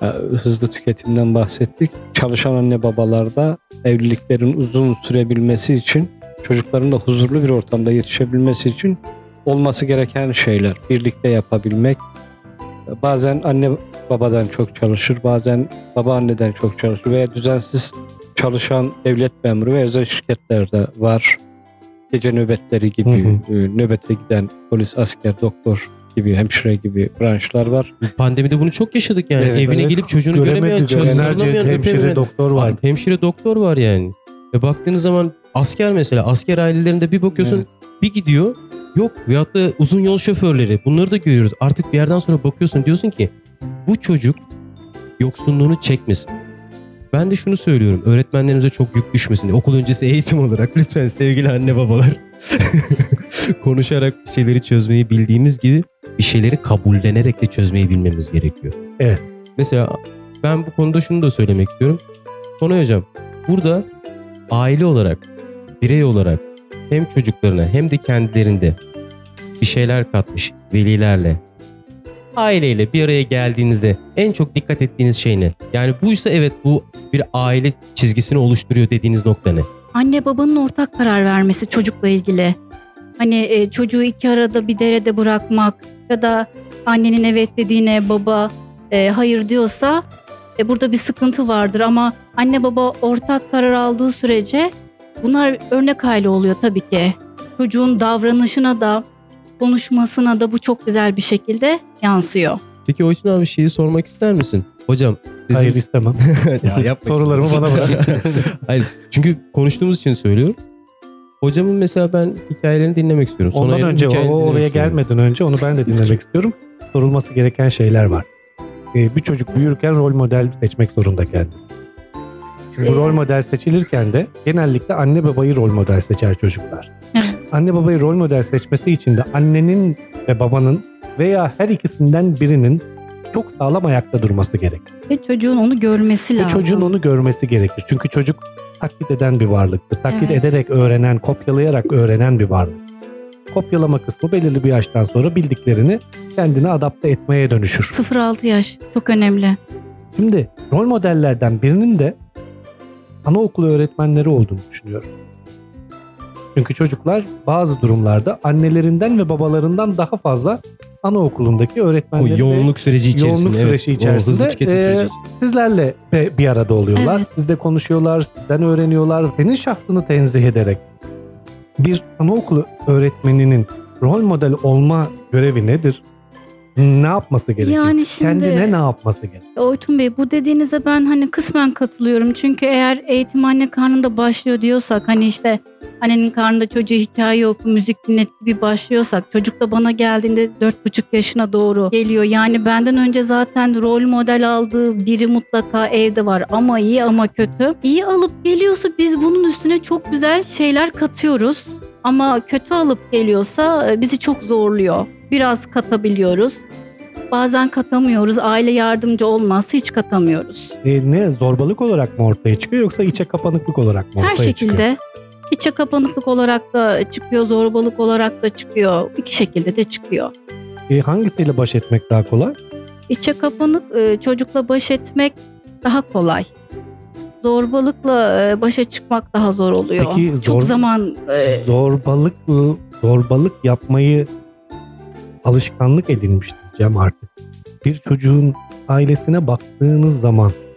e, hızlı tüketimden bahsettik. Çalışan anne babalarda evliliklerin uzun sürebilmesi için çocukların da huzurlu bir ortamda yetişebilmesi için olması gereken şeyler. Birlikte yapabilmek. Bazen anne babadan çok çalışır, bazen baba anneden çok çalışır veya düzensiz çalışan devlet memuru ve özel şirketlerde var. Gece nöbetleri gibi, Hı e, nöbete giden polis, asker, doktor gibi, hemşire gibi branşlar var. Pandemide bunu çok yaşadık yani. Evet, Evine evet. gelip çocuğunu göremeyen, çalıştırılamayan, hemşire doktor var. Abi, hemşire doktor var yani. E baktığınız zaman asker mesela asker ailelerinde bir bakıyorsun Evet. bir gidiyor yok veyahut da uzun yol şoförleri bunları da görüyoruz. Artık bir yerden sonra bakıyorsun diyorsun ki bu çocuk yoksunluğunu çekmesin. Ben de şunu söylüyorum öğretmenlerimize çok yük düşmesin. Okul öncesi eğitim olarak lütfen sevgili anne babalar konuşarak şeyleri çözmeyi bildiğimiz gibi bir şeyleri kabullenerek de çözmeyi bilmemiz gerekiyor. Evet. Mesela ben bu konuda şunu da söylemek istiyorum. Sonay hocam burada aile olarak, birey olarak hem çocuklarına hem de kendilerinde bir şeyler katmış velilerle aileyle bir araya geldiğinizde en çok dikkat ettiğiniz şey ne? Yani buysa evet bu bir aile çizgisini oluşturuyor dediğiniz nokta ne? Anne babanın ortak karar vermesi çocukla ilgili. Hani e, çocuğu iki arada bir derede bırakmak ya da annenin evet dediğine baba e, hayır diyorsa e, burada bir sıkıntı vardır ama anne baba ortak karar aldığı sürece bunlar örnek aile oluyor tabii ki. Çocuğun davranışına da konuşmasına da bu çok güzel bir şekilde yansıyor. Peki Oytun abi şeyi sormak ister misin? Hocam sizin... Hayır istemem. ya yapma Sorularımı bana bırak. Hayır çünkü konuştuğumuz için söylüyorum. Hocamın mesela ben hikayelerini dinlemek istiyorum. Ondan Sonay'ın önce o, oraya istiyorum. gelmeden önce onu ben de dinlemek istiyorum. Sorulması gereken şeyler var. Ee, bir çocuk büyürken rol model seçmek zorunda kendi. Şimdi bu rol model seçilirken de genellikle anne babayı rol model seçer çocuklar. Evet. Anne babayı rol model seçmesi için de annenin ve babanın veya her ikisinden birinin çok sağlam ayakta durması gerekir. Ve çocuğun onu görmesi Ve lazım. çocuğun onu görmesi gerekir. Çünkü çocuk taklit eden bir varlıktır. Taklit Evet. ederek öğrenen, kopyalayarak öğrenen bir varlık. Kopyalama kısmı belirli bir yaştan sonra bildiklerini kendine adapte etmeye dönüşür. 0-6 yaş çok önemli. Şimdi rol modellerden birinin de anaokulu öğretmenleri olduğunu düşünüyorum. Çünkü çocuklar bazı durumlarda annelerinden ve babalarından daha fazla anaokulundaki O öğretmenlerin ve yoğunluk süreci içerisinde. yoğunluk evet. süreci O içerisinde, hızlı tüketim e, süreci. sizlerle bir arada oluyorlar. Evet. Sizle konuşuyorlar, sizden öğreniyorlar. Senin şahsını tenzih ederek bir anaokulu öğretmeninin rol model olma görevi nedir? Ne yapması gerekir? Yani şimdi Kendine ne yapması gerekir? Oytun Bey bu dediğinize ben hani kısmen katılıyorum. Çünkü eğer eğitim anne karnında başlıyor diyorsak hani işte annenin karnında çocuğu hikaye oku, müzik dinlet gibi başlıyorsak çocuk da bana geldiğinde dört buçuk yaşına doğru geliyor. Yani benden önce zaten rol model aldığı biri mutlaka evde var ama iyi ama kötü. İyi alıp geliyorsa biz bunun üstüne çok güzel şeyler katıyoruz. Ama kötü alıp geliyorsa e, bizi çok zorluyor. Biraz katabiliyoruz. Bazen katamıyoruz. Aile yardımcı olmazsa hiç katamıyoruz. E, ne zorbalık olarak mı ortaya çıkıyor yoksa içe kapanıklık olarak mı ortaya Her çıkıyor? İçe kapanıklık olarak da çıkıyor, zorbalık olarak da çıkıyor. İki şekilde de çıkıyor. E, hangisiyle baş etmek daha kolay? İçe kapanık e, çocukla baş etmek daha kolay. Zorbalıkla e, başa çıkmak daha zor oluyor. Peki zor- Çok zaman e, zorbalık zorbalık yapmayı alışkanlık edinmiş diyeceğim artık. Bir çocuğun ailesine baktığınız zaman e,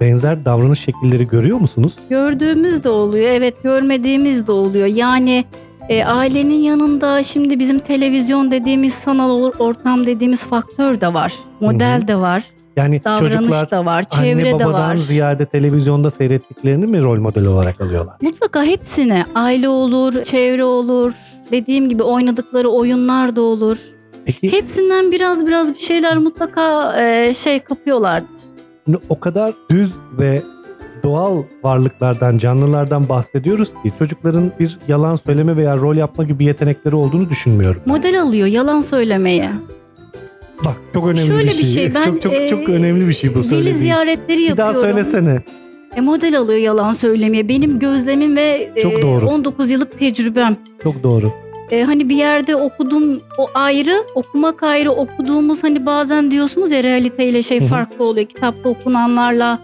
benzer davranış şekilleri görüyor musunuz? gördüğümüz de oluyor. Evet görmediğimiz de oluyor. Yani e, ailenin yanında şimdi bizim televizyon dediğimiz sanal or- ortam dediğimiz faktör de var. Model de var. Yani Davranış çocuklar da var. anne Çevre de babadan var. ziyade televizyonda seyrettiklerini mi rol model olarak alıyorlar? Mutlaka hepsine aile olur, çevre olur. Dediğim gibi oynadıkları oyunlar da olur. Peki Hepsinden biraz biraz bir şeyler mutlaka e, şey kapıyorlardır. O kadar düz ve doğal varlıklardan, canlılardan bahsediyoruz ki çocukların bir yalan söyleme veya rol yapma gibi yetenekleri olduğunu düşünmüyorum. Model alıyor yalan söylemeye. Bak çok önemli Şöyle bir şey. bir şey, ben, çok çok e, çok önemli bir şey bu Veli söylediğin. ziyaretleri Bir daha yapıyorum. söylesene. E, model alıyor yalan söylemeye. Benim gözlemim ve e, Çok doğru. 19 yıllık tecrübem. Çok doğru. E, hani bir yerde okudum o ayrı, okumak ayrı okuduğumuz hani bazen diyorsunuz ya realiteyle şey farklı oluyor. Kitapta okunanlarla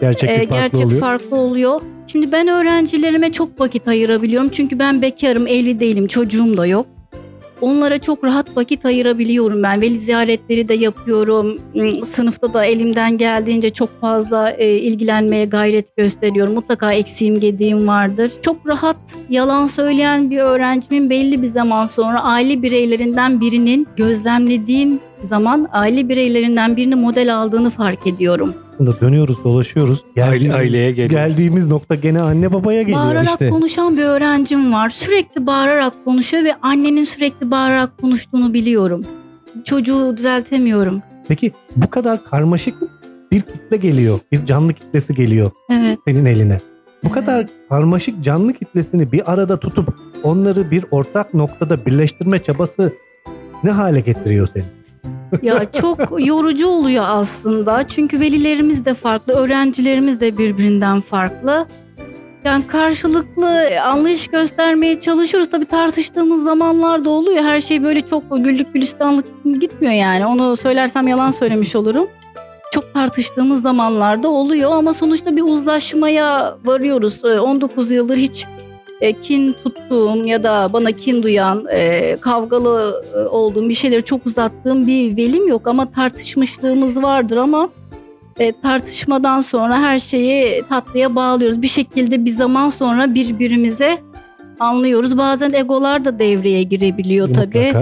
Gerçeklik e, farklı gerçek oluyor. farklı oluyor. Şimdi ben öğrencilerime çok vakit ayırabiliyorum. Çünkü ben bekarım, evli değilim, çocuğum da yok. Onlara çok rahat vakit ayırabiliyorum ben. Veli ziyaretleri de yapıyorum. Hmm, Sınıfta da elimden geldiğince çok fazla e, ilgilenmeye gayret gösteriyorum. Mutlaka eksiğim gediğim vardır. Çok rahat yalan söyleyen bir öğrencimin belli bir zaman sonra aile bireylerinden birinin gözlemlediğim zaman aile bireylerinden birini model aldığını fark ediyorum. Aslında dönüyoruz dolaşıyoruz. Aile, Geldiğimiz, aileye geliyoruz. geldiğimiz nokta gene anne babaya geliyor Bağırarak işte. konuşan bir öğrencim var. Sürekli bağırarak konuşuyor ve annenin sürekli bağırarak konuştuğunu biliyorum. Çocuğu düzeltemiyorum. Peki bu kadar karmaşık bir kitle geliyor. Bir canlı kitlesi geliyor Evet. senin eline. Bu kadar karmaşık canlı kitlesini bir arada tutup onları bir ortak noktada birleştirme çabası ne hale getiriyor seni? Ya çok yorucu oluyor aslında. Çünkü velilerimiz de farklı, öğrencilerimiz de birbirinden farklı. Yani karşılıklı anlayış göstermeye çalışıyoruz. Tabii tartıştığımız zamanlar da oluyor. Her şey böyle çok güllük gülistanlık gitmiyor yani. Onu söylersem yalan söylemiş olurum. Çok tartıştığımız zamanlarda oluyor ama sonuçta bir uzlaşmaya varıyoruz. Ee, 19 yıldır hiç e, kin tuttuğum ya da bana kin duyan, e, kavgalı e, olduğum bir şeyleri çok uzattığım bir velim yok ama tartışmışlığımız vardır ama e, tartışmadan sonra her şeyi tatlıya bağlıyoruz. Bir şekilde bir zaman sonra birbirimize anlıyoruz. Bazen egolar da devreye girebiliyor tabii.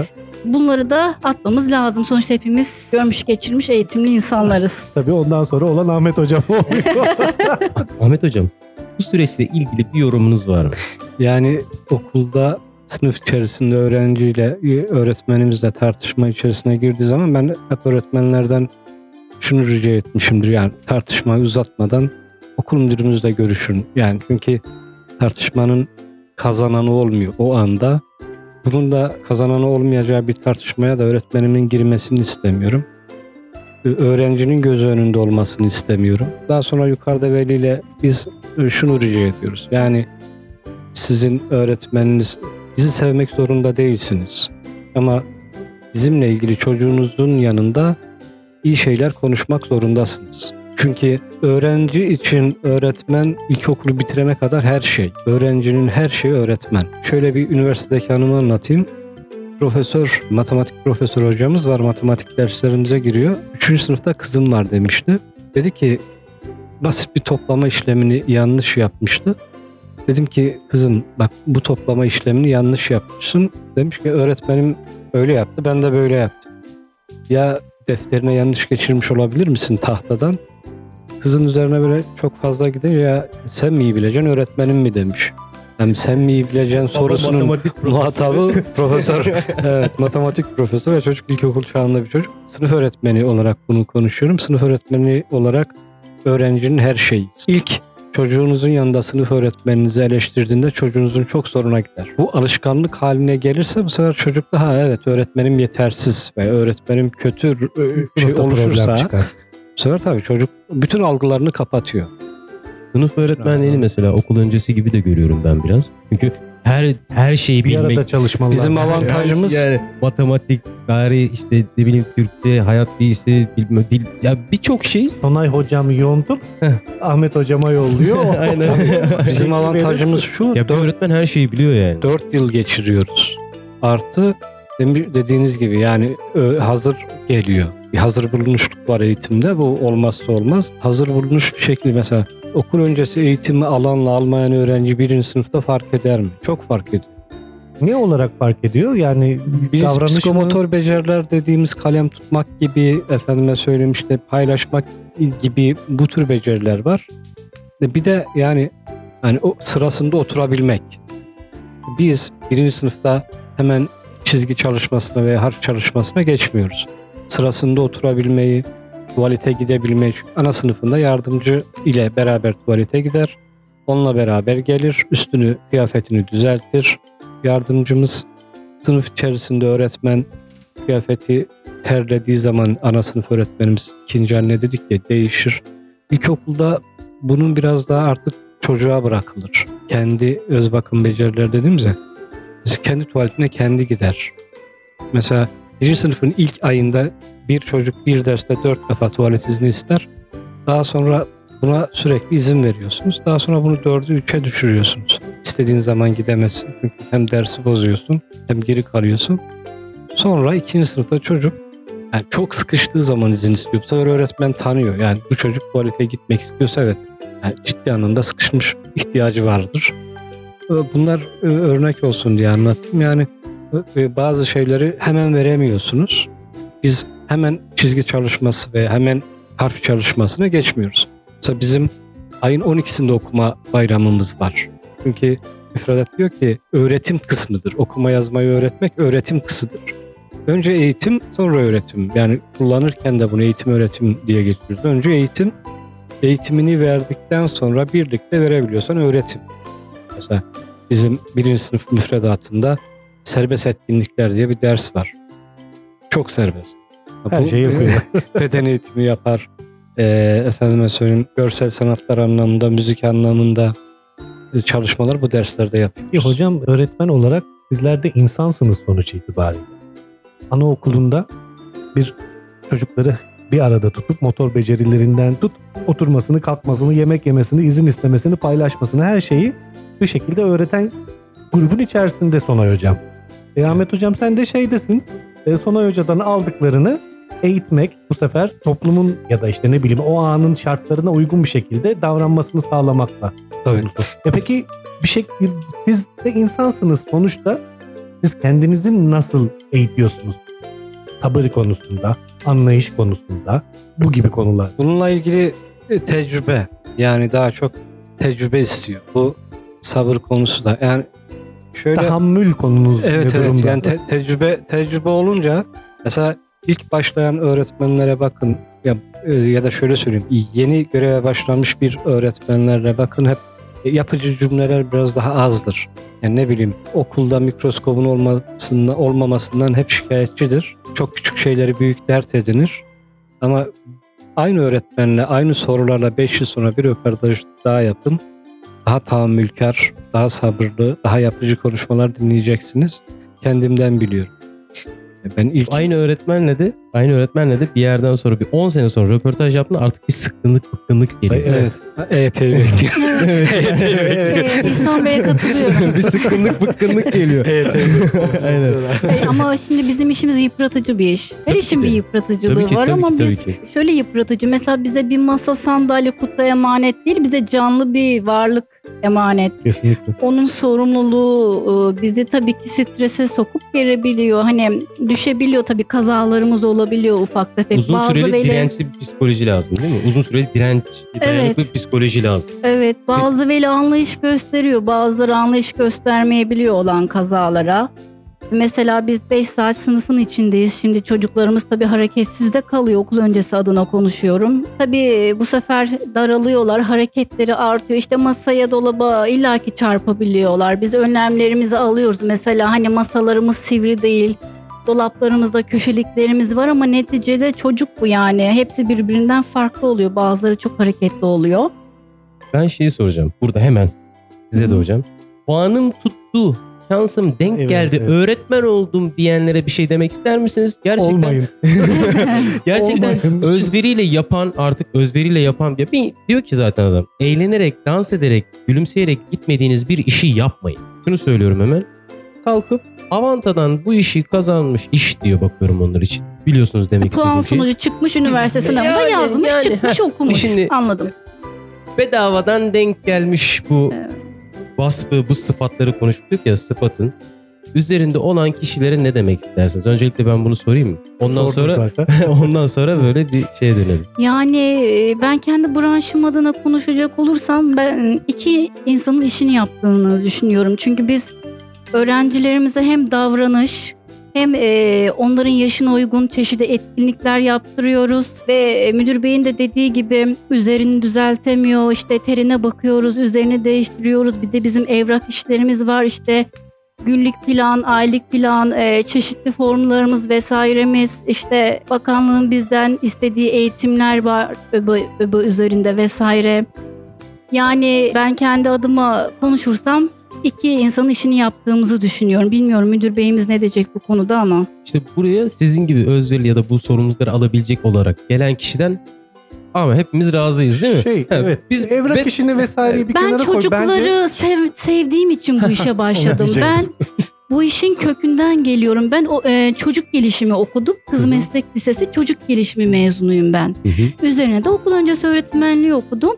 Bunları da atmamız lazım. Sonuçta hepimiz görmüş geçirmiş eğitimli insanlarız. Tabii ondan sonra olan Ahmet hocam oluyor. Ahmet hocam bu süreçle ilgili bir yorumunuz var mı? Yani okulda sınıf içerisinde öğrenciyle, öğretmenimizle tartışma içerisine girdiği zaman ben hep öğretmenlerden şunu rica etmişimdir. Yani tartışmayı uzatmadan okul müdürümüzle görüşün. Yani çünkü tartışmanın kazananı olmuyor o anda. Bunun da kazananı olmayacağı bir tartışmaya da öğretmenimin girmesini istemiyorum. Öğrencinin göz önünde olmasını istemiyorum. Daha sonra yukarıda veliyle biz şunu rica ediyoruz. Yani sizin öğretmeniniz bizi sevmek zorunda değilsiniz. Ama bizimle ilgili çocuğunuzun yanında iyi şeyler konuşmak zorundasınız. Çünkü öğrenci için öğretmen ilkokulu bitirene kadar her şey. Öğrencinin her şeyi öğretmen. Şöyle bir üniversitedeki hanımı anlatayım. Profesör, matematik profesör hocamız var. Matematik derslerimize giriyor. Üçüncü sınıfta kızım var demişti. Dedi ki basit bir toplama işlemini yanlış yapmıştı. Dedim ki kızım bak bu toplama işlemini yanlış yapmışsın. Demiş ki öğretmenim öyle yaptı ben de böyle yaptım. Ya defterine yanlış geçirmiş olabilir misin tahtadan? Kızın üzerine böyle çok fazla gidince ya sen mi iyi bileceksin öğretmenim mi demiş. Yani sen mi iyi bileceksin sorusunun muhatabı profesör. evet matematik profesörü ve çocuk ilkokul çağında bir çocuk. Sınıf öğretmeni olarak bunu konuşuyorum. Sınıf öğretmeni olarak öğrencinin her şeyi. İlk çocuğunuzun yanında sınıf öğretmeninizi eleştirdiğinde çocuğunuzun çok zoruna gider. Bu alışkanlık haline gelirse bu sefer çocuk da ha evet öğretmenim yetersiz ve öğretmenim kötü e, şey oluşursa. Bu sefer tabii çocuk bütün algılarını kapatıyor. Sınıf öğretmenliğini Bravo. mesela okul öncesi gibi de görüyorum ben biraz. Çünkü her her şeyi Bir bilmek. arada çalışmalılar. Bizim avantajımız yani matematik, tarih, işte ne bileyim Türkçe, hayat bilgisi, bilmem dil ya birçok şey. Sonay hocam yoğundur. Ahmet hocama yolluyor. Aynen. bizim avantajımız şu. ya bir öğretmen her şeyi biliyor yani. 4 yıl geçiriyoruz. Artı dediğiniz gibi yani hazır geliyor. Bir hazır bulunuşluk var eğitimde. Bu olmazsa olmaz. Hazır bulunmuş bir şekilde mesela okul öncesi eğitimi alanla almayan öğrenci birinci sınıfta fark eder mi? Çok fark ediyor. ne olarak fark ediyor? Yani Biz davranış mı? psikomotor beceriler dediğimiz kalem tutmak gibi efendime söyleyeyim işte paylaşmak gibi bu tür beceriler var. Bir de yani hani o sırasında oturabilmek. Biz birinci sınıfta hemen çizgi çalışmasına veya harf çalışmasına geçmiyoruz. Sırasında oturabilmeyi, tuvalete gidebilmeyi. Çünkü Ana sınıfında yardımcı ile beraber tuvalete gider. Onunla beraber gelir, üstünü, kıyafetini düzeltir. Yardımcımız sınıf içerisinde öğretmen kıyafeti terlediği zaman ana sınıf öğretmenimiz ikinci anne dedik ya değişir. İlkokulda bunun biraz daha artık çocuğa bırakılır. Kendi öz bakım becerileri dediğimiz ya. Biz kendi tuvaletine kendi gider. Mesela birinci sınıfın ilk ayında bir çocuk bir derste dört defa tuvalet izni ister. Daha sonra buna sürekli izin veriyorsunuz. Daha sonra bunu dördü üçe düşürüyorsunuz. İstediğin zaman gidemezsin. Çünkü hem dersi bozuyorsun hem geri kalıyorsun. Sonra ikinci sınıfta çocuk yani çok sıkıştığı zaman izin istiyor. Bu sefer öğretmen tanıyor. Yani bu çocuk tuvalete gitmek istiyorsa evet. Yani ciddi anlamda sıkışmış ihtiyacı vardır. Ee, Bunlar e, örnek olsun diye anlattım. Yani bazı şeyleri hemen veremiyorsunuz. Biz hemen çizgi çalışması ve hemen harf çalışmasına geçmiyoruz. Mesela bizim ayın 12'sinde okuma bayramımız var. Çünkü müfredat diyor ki öğretim kısmıdır. Okuma yazmayı öğretmek öğretim kısıdır. Önce eğitim sonra öğretim. Yani kullanırken de bunu eğitim öğretim diye geçiyoruz. Önce eğitim, eğitimini verdikten sonra birlikte verebiliyorsan öğretim. Mesela bizim birinci sınıf müfredatında serbest etkinlikler diye bir ders var. Çok serbest. Her Bu- şeyi yapıyor. beden eğitimi yapar. Ee, efendime söyleyeyim görsel sanatlar anlamında, müzik anlamında e, çalışmalar bu derslerde yapıyoruz. Peki hocam öğretmen olarak sizler de insansınız sonuç itibariyle. Anaokulunda bir çocukları bir arada tutup motor becerilerinden tut oturmasını, kalkmasını, yemek yemesini, izin istemesini, paylaşmasını her şeyi bir şekilde öğreten grubun içerisinde Sonay hocam. E, Ahmet hocam sen de şeydesin. E, Sonay hocadan aldıklarını eğitmek bu sefer toplumun ya da işte ne bileyim o anın şartlarına uygun bir şekilde davranmasını sağlamakla Tabii. ya peki bir şey siz de insansınız sonuçta. Siz kendinizi nasıl eğitiyorsunuz? Sabır konusunda, anlayış konusunda, bu gibi konular. Bununla ilgili e, tecrübe yani daha çok tecrübe istiyor. Bu sabır konusu da yani şöyle Tahammül konunuz evet ne evet durumda? yani te- tecrübe tecrübe olunca mesela ilk başlayan öğretmenlere bakın ya e, ya da şöyle söyleyeyim yeni göreve başlamış bir öğretmenlere bakın hep yapıcı cümleler biraz daha azdır. Yani ne bileyim okulda mikroskobun olmasından, olmamasından hep şikayetçidir. Çok küçük şeyleri büyük dert edinir. Ama aynı öğretmenle aynı sorularla 5 yıl sonra bir röportaj daha yapın. Daha tahammülkar, daha sabırlı, daha yapıcı konuşmalar dinleyeceksiniz. Kendimden biliyorum. Ben ilk Aynı öğretmenle de aynı öğretmenle de bir yerden sonra bir 10 sene sonra röportaj yaptığında artık bir sıkkınlık bıkkınlık geliyor. Ay, evet. Evet, evet. evet, Evet, İhsan Bey'e katılıyorum. bir sıkkınlık bıkkınlık geliyor. evet, evet. Aynen. E, ama şimdi bizim işimiz yıpratıcı bir iş. Her Tabii işin ki bir yıpratıcılığı Tabii ki, var tabii ama ki, tabii biz ki. şöyle yıpratıcı. Mesela bize bir masa sandalye kutu emanet değil, bize canlı bir varlık emanet. Kesinlikle. Onun sorumluluğu e, bizi tabii ki strese sokup gelebiliyor. Hani düşebiliyor tabii kazalarımız olabiliyor ufak tefek. Uzun Bazı süreli veli- dirençli bir psikoloji lazım değil mi? Uzun süreli direnç, dayanıklı Evet. bir psikoloji lazım. Evet bazı veli anlayış gösteriyor. Bazıları anlayış göstermeyebiliyor olan kazalara. Mesela biz 5 saat sınıfın içindeyiz. Şimdi çocuklarımız tabii hareketsizde kalıyor. Okul öncesi adına konuşuyorum. Tabii bu sefer daralıyorlar. Hareketleri artıyor. İşte masaya dolaba illaki çarpabiliyorlar. Biz önlemlerimizi alıyoruz. Mesela hani masalarımız sivri değil. Dolaplarımızda köşeliklerimiz var ama neticede çocuk bu yani. Hepsi birbirinden farklı oluyor. Bazıları çok hareketli oluyor. Ben şeyi soracağım. Burada hemen size de hocam. Puanım tuttu. Şansım denk Evet, geldi. evet. Öğretmen oldum diyenlere bir şey demek ister misiniz? Gerçekten Olmayın. Gerçekten Olmayın. özveriyle yapan artık özveriyle yapan bir, bir diyor ki zaten adam eğlenerek, dans ederek, gülümseyerek gitmediğiniz bir işi yapmayın. Şunu söylüyorum hemen. Kalkıp Avanta'dan bu işi kazanmış iş diyor bakıyorum onlar için. Biliyorsunuz demek Puan istediğim şey. sonucu çıkmış üniversite sınavında Yani, yazmış yani, çıkmış heh. okumuş. Şimdi- Anladım. Bedavadan denk gelmiş bu Evet. vasfı, bu sıfatları konuştuk ya sıfatın. Üzerinde olan kişilere ne demek istersiniz? Öncelikle ben bunu sorayım mı? Ondan Sordum sonra zaten. ondan sonra böyle bir şeye dönelim. Yani e, ben kendi branşım adına konuşacak olursam ben iki insanın işini yaptığını düşünüyorum. Çünkü biz öğrencilerimize hem davranış hem e, onların yaşına uygun çeşitli etkinlikler yaptırıyoruz ve e, müdür beyin de dediği gibi üzerini düzeltemiyor işte terine bakıyoruz üzerini değiştiriyoruz bir de bizim evrak işlerimiz var işte günlük plan, aylık plan, e, çeşitli formlarımız vesairemiz, işte bakanlığın bizden istediği eğitimler var ÖBA, ÖBA üzerinde vesaire. Yani ben kendi adıma konuşursam iki insanın işini yaptığımızı düşünüyorum. Bilmiyorum müdür beyimiz ne diyecek bu konuda ama. İşte buraya sizin gibi özverili ya da bu sorumlulukları alabilecek olarak gelen kişiden ama hepimiz razıyız değil mi? Şey, Ha, evet. biz- evrak ben- işini vesaireyi bir Ben kenara koy. çocukları Bence sev- sevdiğim için bu işe başladım. ben bu işin kökünden geliyorum. Ben o e, çocuk gelişimi okudum. Kız Hı hı. Meslek Lisesi çocuk gelişimi mezunuyum ben. Hı hı. Üzerine de okul öncesi öğretmenliği okudum.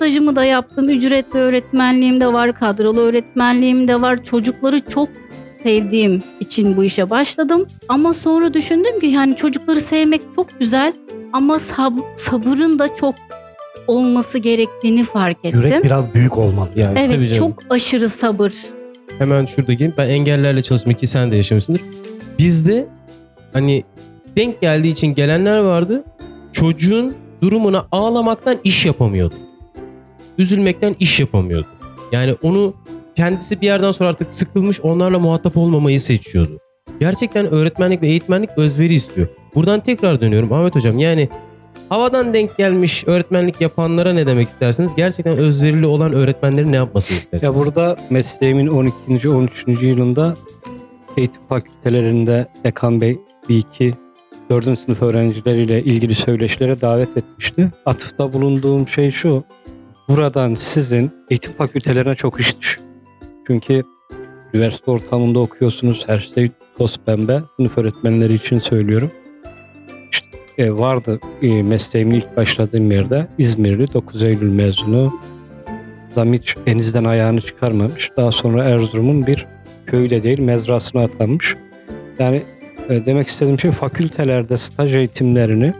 Stajımı da yaptım. Ücretli öğretmenliğim de var. Kadrolu öğretmenliğim de var. Çocukları çok sevdiğim için bu işe başladım. Ama sonra düşündüm ki yani çocukları sevmek çok güzel ama sab- sabırın da çok olması gerektiğini fark ettim. yürek biraz büyük olmalı. Yani tabii Evet canım. çok aşırı sabır. Hemen şurada gelin. Ben engellerle çalışmak ki sen de yaşamışsındır. Bizde hani denk geldiği için gelenler vardı. Çocuğun durumuna ağlamaktan iş yapamıyordu. Üzülmekten iş yapamıyordu. Yani onu kendisi bir yerden sonra artık sıkılmış onlarla muhatap olmamayı seçiyordu. Gerçekten öğretmenlik ve eğitmenlik özveri istiyor. Buradan tekrar dönüyorum Ahmet Hocam. Yani havadan denk gelmiş öğretmenlik yapanlara ne demek istersiniz? Gerçekten özverili olan öğretmenlerin ne yapmasını istersiniz? Ya burada mesleğimin 12. 13. yılında eğitim fakültelerinde Ekan Bey bir iki 4. sınıf öğrencileriyle ilgili söyleşilere davet etmişti. Atıfta bulunduğum şey şu. Buradan sizin eğitim fakültelerine çok iş düşüyor. Çünkü üniversite ortamında okuyorsunuz. Her şey toz pembe. Sınıf öğretmenleri için söylüyorum. İşte e, vardı e, mesleğimin ilk başladığım yerde İzmirli 9 Eylül mezunu Adam hiç denizden ayağını çıkarmamış. Daha sonra Erzurum'un bir köyde değil mezrasına atanmış. Yani e, demek istediğim şey fakültelerde staj eğitimlerini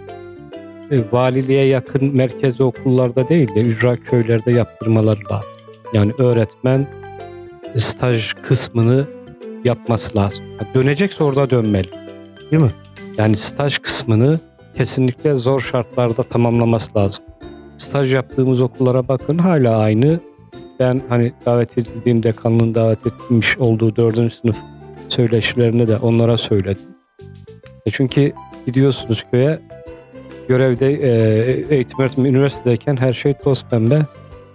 e, valiliğe yakın merkezi okullarda değil de ücra köylerde yaptırmaları lazım. Yani öğretmen staj kısmını yapması lazım. Dönecekse orada dönmeli. Değil mi? Yani staj kısmını kesinlikle zor şartlarda tamamlaması lazım. Staj yaptığımız okullara bakın hala aynı. Ben hani davet edildiğim dekanlığın davet etmiş olduğu dördüncü sınıf söyleşilerinde de onlara söyledim. E çünkü gidiyorsunuz köye görevde e, eğitim öğretim üniversitedeyken her şey toz pembe.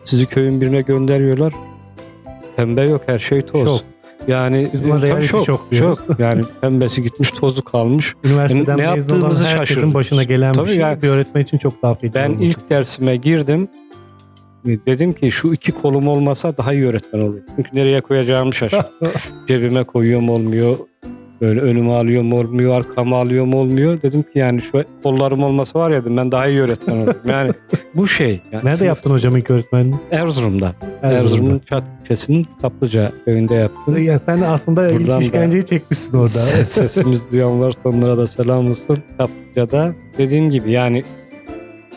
Sizi köyün birine gönderiyorlar. Pembe yok her şey toz. Şok. Yani Biz buna e, reality şok, şok diyoruz. şok. Yani pembesi gitmiş tozu kalmış. Üniversiteden Ne mezun olan yaptığımızı herkesin şaşırdık. başına gelen Tabii bir şey yani- bir öğretmen için çok daha feci Ben olması. ilk dersime girdim. Dedim ki şu iki kolum olmasa daha iyi öğretmen olur. Çünkü nereye koyacağımı şaşırdım. Cebime koyuyorum olmuyor. Böyle önüme alıyorum olmuyor, arkama alıyorum olmuyor. Dedim ki yani şu kollarım olmasa var ya dedim ben daha iyi öğretmen olurum. Yani bu şey. Yani Nerede sınıf- yaptın hocam ilk öğretmenliği? Erzurum'da. Erzurum'da. Erzurum'un Çat ilçesinin Kaplıca köyünde yaptım. Ya sen aslında ilk Buradan da- işkenceyi çekmişsin orada. Ses- Sesimiz duyan varsa onlara da selam olsun. Kaplıca'da dediğim gibi yani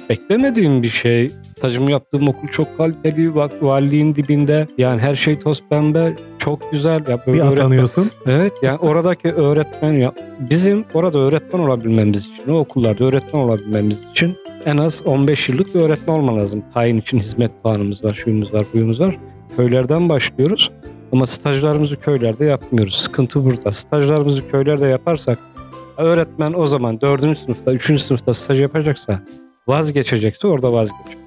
beklemediğim bir şey. Stajımı yaptığım okul çok kaliteli. Bak valiliğin dibinde. Yani her şey toz pembe. Çok güzel. Ya böyle bir öğretmen- atanıyorsun. Evet yani oradaki öğretmen ya bizim orada öğretmen olabilmemiz için o okullarda öğretmen olabilmemiz için en az 15 yıllık bir öğretmen olman lazım. Tayin için hizmet puanımız var, şuyumuz var, buyumuz var. Köylerden başlıyoruz ama stajlarımızı köylerde yapmıyoruz. Sıkıntı burada. Stajlarımızı köylerde yaparsak öğretmen o zaman 4. sınıfta, 3. sınıfta staj yapacaksa vazgeçecekse orada vazgeçecek.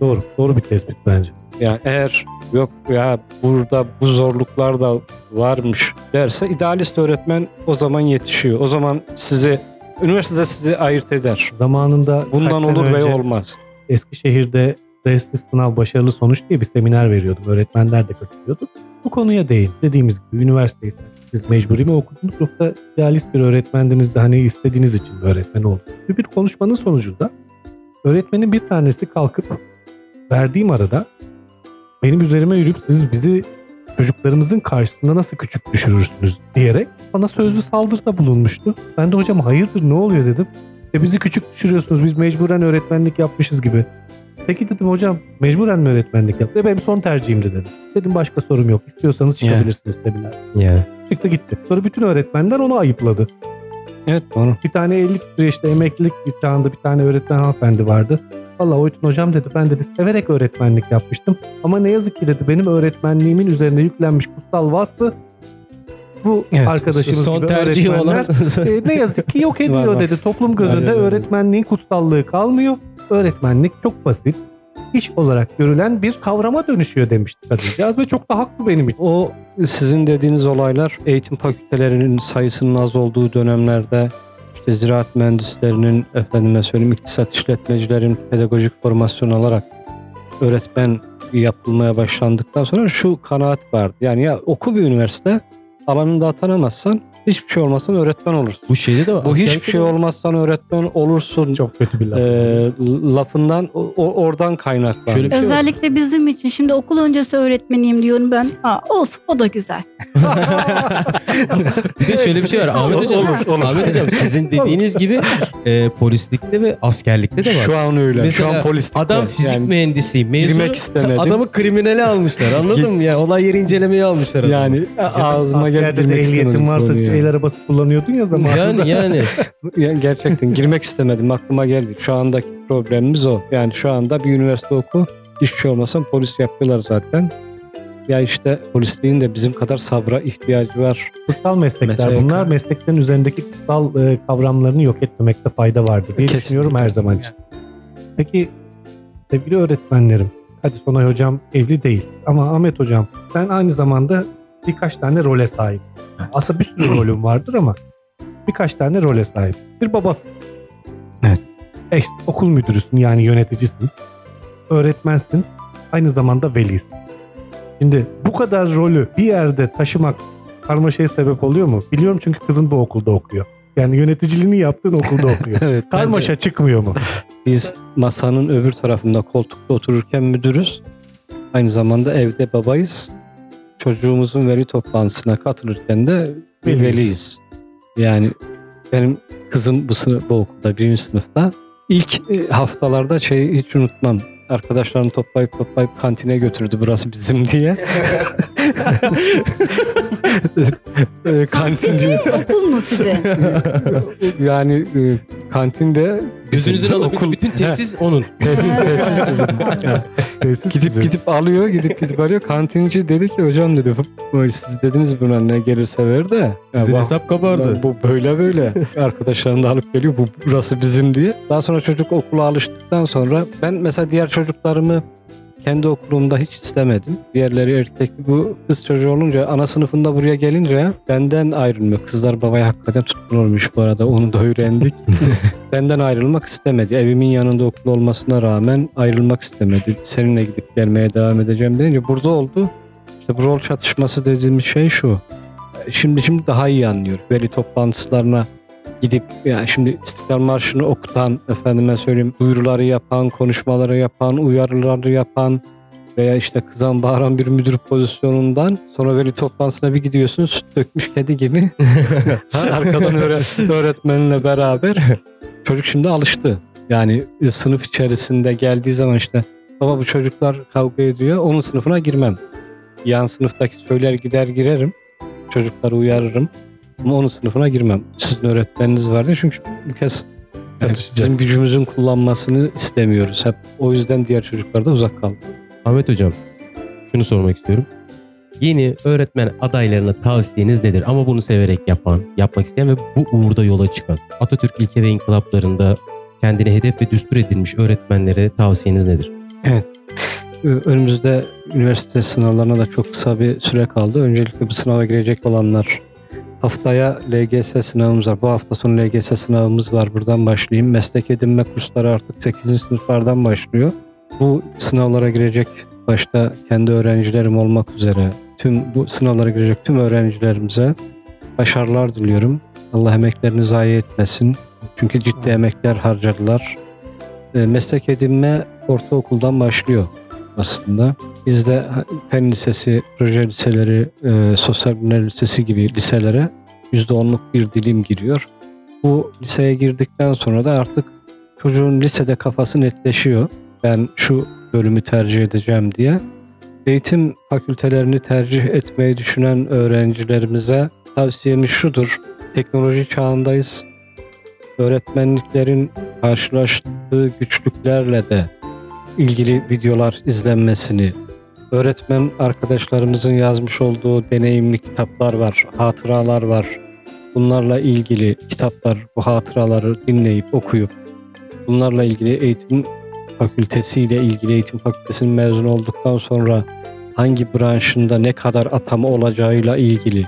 Doğru. Doğru bir tespit bence. Yani eğer yok ya burada bu zorluklar da varmış derse idealist öğretmen o zaman yetişiyor. O zaman sizi üniversitede sizi ayırt eder. Zamanında Bundan olur önce ve olmaz. Eskişehir'de stresli sınav başarılı sonuç diye bir seminer veriyordum. Öğretmenler de katılıyordu. Bu konuya değin. Dediğimiz gibi üniversiteyi siz mecburi mi okudunuz yoksa idealist bir öğretmendiniz de hani istediğiniz için mi öğretmen oldunuz? Bir, bir konuşmanın sonucunda öğretmenin bir tanesi kalkıp verdiğim arada benim üzerime yürüyüp siz bizi çocuklarımızın karşısında nasıl küçük düşürürsünüz diyerek bana sözlü saldırıda bulunmuştu. Ben de hocam hayırdır ne oluyor dedim. E bizi küçük düşürüyorsunuz biz mecburen öğretmenlik yapmışız gibi. Peki dedim hocam mecburen mi öğretmenlik yaptı? E benim son tercihimdi dedim. Dedim başka sorum yok. İstiyorsanız çıkabilirsiniz seminer. Yani. Çıktı gitti. Sonra bütün öğretmenler onu ayıpladı. Evet doğru. Bir tane 50 işte emeklilik bir çağında bir tane öğretmen hanımefendi vardı. Valla Oytun hocam dedi ben dedi severek öğretmenlik yapmıştım. Ama ne yazık ki dedi benim öğretmenliğimin üzerine yüklenmiş kutsal vasfı bu Evet, arkadaşımız Son gibi tercihi öğretmenler olan e, ne yazık ki yok ediyor Var, var. dedi. Toplum gözünde öğretmenliğin kutsallığı kalmıyor. Öğretmenlik çok basit, iş olarak görülen bir kavrama dönüşüyor demişti kadıncağız ve çok da haklı benim için. O sizin dediğiniz olaylar eğitim fakültelerinin sayısının az olduğu dönemlerde işte ziraat mühendislerinin efendime söyleyeyim iktisat işletmecilerin pedagojik formasyon alarak öğretmen yapılmaya başlandıktan sonra şu kanaat vardı. Yani ya oku bir üniversite alanında atanamazsan hiçbir şey olmazsan öğretmen olursun. bu şeyde de var. Bu hiçbir şey olmazsan öğretmen olursun. Çok kötü bir laf. Ee, lafından o, oradan kaynaklanıyor. Şöyle bir şey var. Özellikle bizim için şimdi okul öncesi öğretmeniyim diyorum ben. Ha, olsun o da güzel. Bir de şöyle bir şey var. Ahmet Hocam, Ahmet Hocam sizin dediğiniz gibi e, polislikte ve askerlikte de var. Şu an öyle. Mesela Şu an polislikte. Adam fizik Yani mühendisi mezunu. girmek istemedim. Adamı kriminale almışlar anladın mı? Ya olay yeri incelemeye almışlar adamı. yani ağzıma Askerde de ehliyetin varsa el arabası kullanıyordun ya zamanında. yani yani Ya gerçekten girmek istemedim aklıma geldi. Şu andaki problemimiz o. Yani şu anda bir üniversite oku hiçbir şey olmasa polis yapıyorlar zaten. Ya işte polisliğin de bizim kadar sabra ihtiyacı var. Kutsal meslekler Mesela- bunlar. Mesleklerin üzerindeki kutsal e, kavramlarını yok etmemekte fayda vardır diye Kesinlikle. düşünüyorum her zaman için. Peki sevgili öğretmenlerim, hadi Sonay hocam evli değil ama Ahmet hocam sen aynı zamanda birkaç tane role sahip. Aslında bir sürü rolün vardır ama birkaç tane role sahip. Bir babasın. Evet. Ex, okul müdürüsün yani yöneticisin. Öğretmensin. Aynı zamanda velisin. Şimdi bu kadar rolü bir yerde taşımak karmaşaya sebep oluyor mu? Biliyorum çünkü kızın bu okulda okuyor. Yani yöneticiliğini yaptığın okulda okuyor. Evet. Karmaşa çıkmıyor mu? Biz masanın öbür tarafında koltukta otururken müdürüz. Aynı zamanda evde babayız. Çocuğumuzun veli toplantısına katılırken de bir Veliyiz. Yani benim kızım bu, sınıf, bu okulda birinci sınıfta. İlk e, haftalarda şeyi hiç unutmam. Arkadaşlarını toplayıp toplayıp kantine götürdü burası bizim diye. E, Kantinci Okul mu size? yani e, kantinde bizim gözünüzün alıp okul- bütün tesis onun. tesis, tesis bizim. Tesis Gidip bizim. gidip alıyor, gidip gidip arıyor. Kantinci dedi ki hocam dedi "bu- siz dediniz buna ne gelirse ver de. Ya Sizin bak- hesap kabardı. bu böyle böyle. Arkadaşlarını da alıp geliyor bu burası bizim diye. Daha sonra çocuk okula alıştıktan sonra ben mesela diğer çocuklarımı kendi okulumda hiç istemedim. Diğerleri erkek. Bu kız çocuğu olunca ana sınıfında buraya gelince benden ayrılmıyor. Kızlar babaya hakikaten tutulmuş bu arada onu da öğrendik. benden ayrılmak istemedi. Evimin yanında okul olmasına rağmen ayrılmak istemedi. Seninle gidip gelmeye devam edeceğim deyince burada oldu. İşte bu rol çatışması dediğimiz şey şu. Şimdi şimdi daha iyi anlıyor. Veli toplantılarına gidip yani şimdi İstiklal Marşı'nı okutan, efendime söyleyeyim duyuruları yapan, konuşmaları yapan, uyarıları yapan veya işte kızan bağıran bir müdür pozisyonundan sonra veli toplantısına bir gidiyorsun süt dökmüş kedi gibi arkadan öğret- öğretmenle beraber çocuk şimdi alıştı. Yani sınıf içerisinde geldiği zaman işte baba bu çocuklar kavga ediyor onun sınıfına girmem. Yan sınıftaki söyler gider girerim. Çocukları uyarırım. Ama onun sınıfına girmem. Sizin öğretmeniniz vardı çünkü bu kez yani bizim gücümüzün kullanmasını istemiyoruz. Hep o yüzden diğer çocuklar da uzak kaldı. Ahmet Hocam şunu sormak istiyorum. Yeni öğretmen adaylarına tavsiyeniz nedir? Ama bunu severek yapan, yapmak isteyen ve bu uğurda yola çıkan. Atatürk ilke ve inkılaplarında kendine hedef ve düstur edilmiş öğretmenlere tavsiyeniz nedir? e, önümüzde üniversite sınavlarına da çok kısa bir süre kaldı. Öncelikle bu sınava girecek olanlar haftaya LGS sınavımız var. Bu hafta sonu LGS sınavımız var. Buradan başlayayım. Meslek edinme kursları artık 8. sınıflardan başlıyor. Bu sınavlara girecek başta kendi öğrencilerim olmak üzere tüm bu sınavlara girecek tüm öğrencilerimize başarılar diliyorum. Allah emeklerini zayi etmesin. Çünkü ciddi emekler harcadılar. E, meslek edinme ortaokuldan başlıyor aslında. Bizde Fen Lisesi, proje liseleri, e, Sosyal Bilimler Lisesi gibi liselere %10'luk bir dilim giriyor. Bu liseye girdikten sonra da artık çocuğun lisede kafası netleşiyor. Ben şu bölümü tercih edeceğim diye. Eğitim fakültelerini tercih etmeyi düşünen öğrencilerimize tavsiyemiz şudur. Teknoloji çağındayız. Öğretmenliklerin karşılaştığı güçlüklerle de ilgili videolar izlenmesini, öğretmen arkadaşlarımızın yazmış olduğu deneyimli kitaplar var, hatıralar var. Bunlarla ilgili kitaplar, bu hatıraları dinleyip okuyup bunlarla ilgili eğitim fakültesiyle ilgili eğitim fakültesinin mezun olduktan sonra hangi branşında ne kadar atama olacağıyla ilgili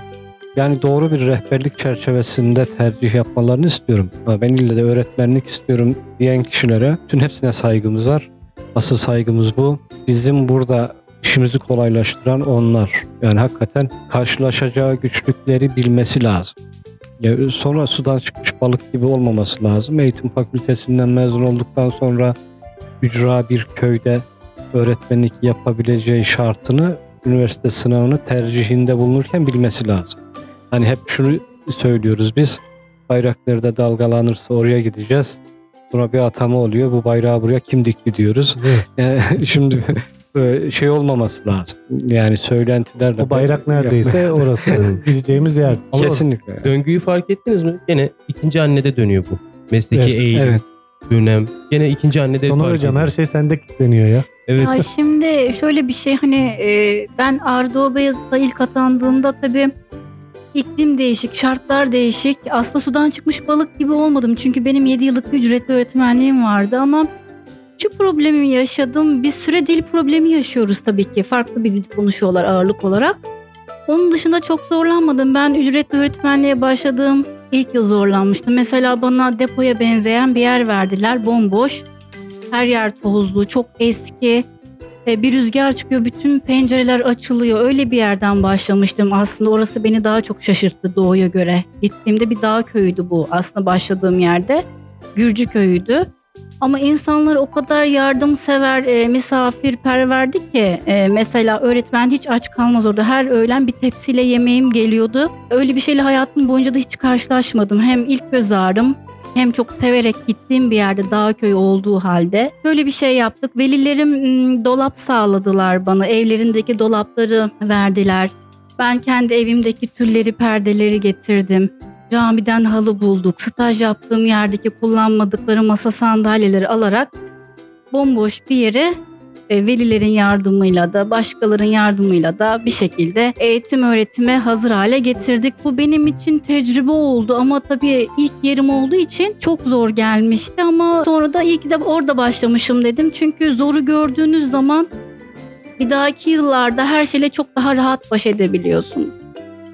yani doğru bir rehberlik çerçevesinde tercih yapmalarını istiyorum. Ama ben ille de öğretmenlik istiyorum diyen kişilere tüm hepsine saygımız var. Asıl saygımız bu. Bizim burada işimizi kolaylaştıran onlar. Yani hakikaten karşılaşacağı güçlükleri bilmesi lazım. Ya sonra sudan çıkmış balık gibi olmaması lazım. Eğitim fakültesinden mezun olduktan sonra ücra bir köyde öğretmenlik yapabileceği şartını üniversite sınavını tercihinde bulunurken bilmesi lazım. Hani hep şunu söylüyoruz biz. Bayrak nerede dalgalanırsa oraya gideceğiz. Sonra bir atama oluyor. Bu bayrağı buraya kim dikti diyoruz. Evet. Yani şimdi e, şey olmaması lazım. Yani söylentilerle. O bayrak neredeyse orası gideceğimiz yer. Ama Kesinlikle. Döngüyü fark ettiniz mi? Gene ikinci annede dönüyor bu. Mesleki Evet, eğilim, Evet. dönem. Gene ikinci annede Sonra fark hocam ediyor. her şey sende kilitleniyor ya. Evet. Ya şimdi şöyle bir şey hani e, ben Ardo Beyazıt'a ilk atandığımda tabii iklim değişik, şartlar değişik. Aslında sudan çıkmış balık gibi olmadım. Çünkü benim 7 yıllık ücretli öğretmenliğim vardı ama şu problemi yaşadım. Bir süre dil problemi yaşıyoruz tabii ki. Farklı bir dil konuşuyorlar ağırlık olarak. Onun dışında çok zorlanmadım. Ben ücretli öğretmenliğe başladığım ilk yıl zorlanmıştım. Mesela bana depoya benzeyen bir yer verdiler. Bomboş. Her yer tozlu, çok eski. Bir rüzgar çıkıyor, bütün pencereler açılıyor. Öyle bir yerden başlamıştım. Aslında orası beni daha çok şaşırttı doğuya göre. Gittiğimde bir dağ köyüydü bu aslında başladığım yerde. Gürcü köyüydü. Ama insanlar o kadar yardımsever, e, misafirperverdi ki e, mesela öğretmen hiç aç kalmaz orada. Her öğlen bir tepsiyle yemeğim geliyordu. Öyle bir şeyle hayatım boyunca da hiç karşılaşmadım. Hem ilk göz ağrım hem çok severek gittiğim bir yerde dağ köyü olduğu halde. Böyle bir şey yaptık. Velilerim dolap sağladılar bana. Evlerindeki dolapları verdiler. Ben kendi evimdeki tülleri, perdeleri getirdim. Camiden halı bulduk. Staj yaptığım yerdeki kullanmadıkları masa sandalyeleri alarak bomboş bir yere velilerin yardımıyla da başkalarının yardımıyla da bir şekilde eğitim öğretime hazır hale getirdik. Bu benim için tecrübe oldu ama tabii ilk yerim olduğu için çok zor gelmişti ama sonra da iyi ki de orada başlamışım dedim. Çünkü zoru gördüğünüz zaman bir dahaki yıllarda her şeyle çok daha rahat baş edebiliyorsunuz.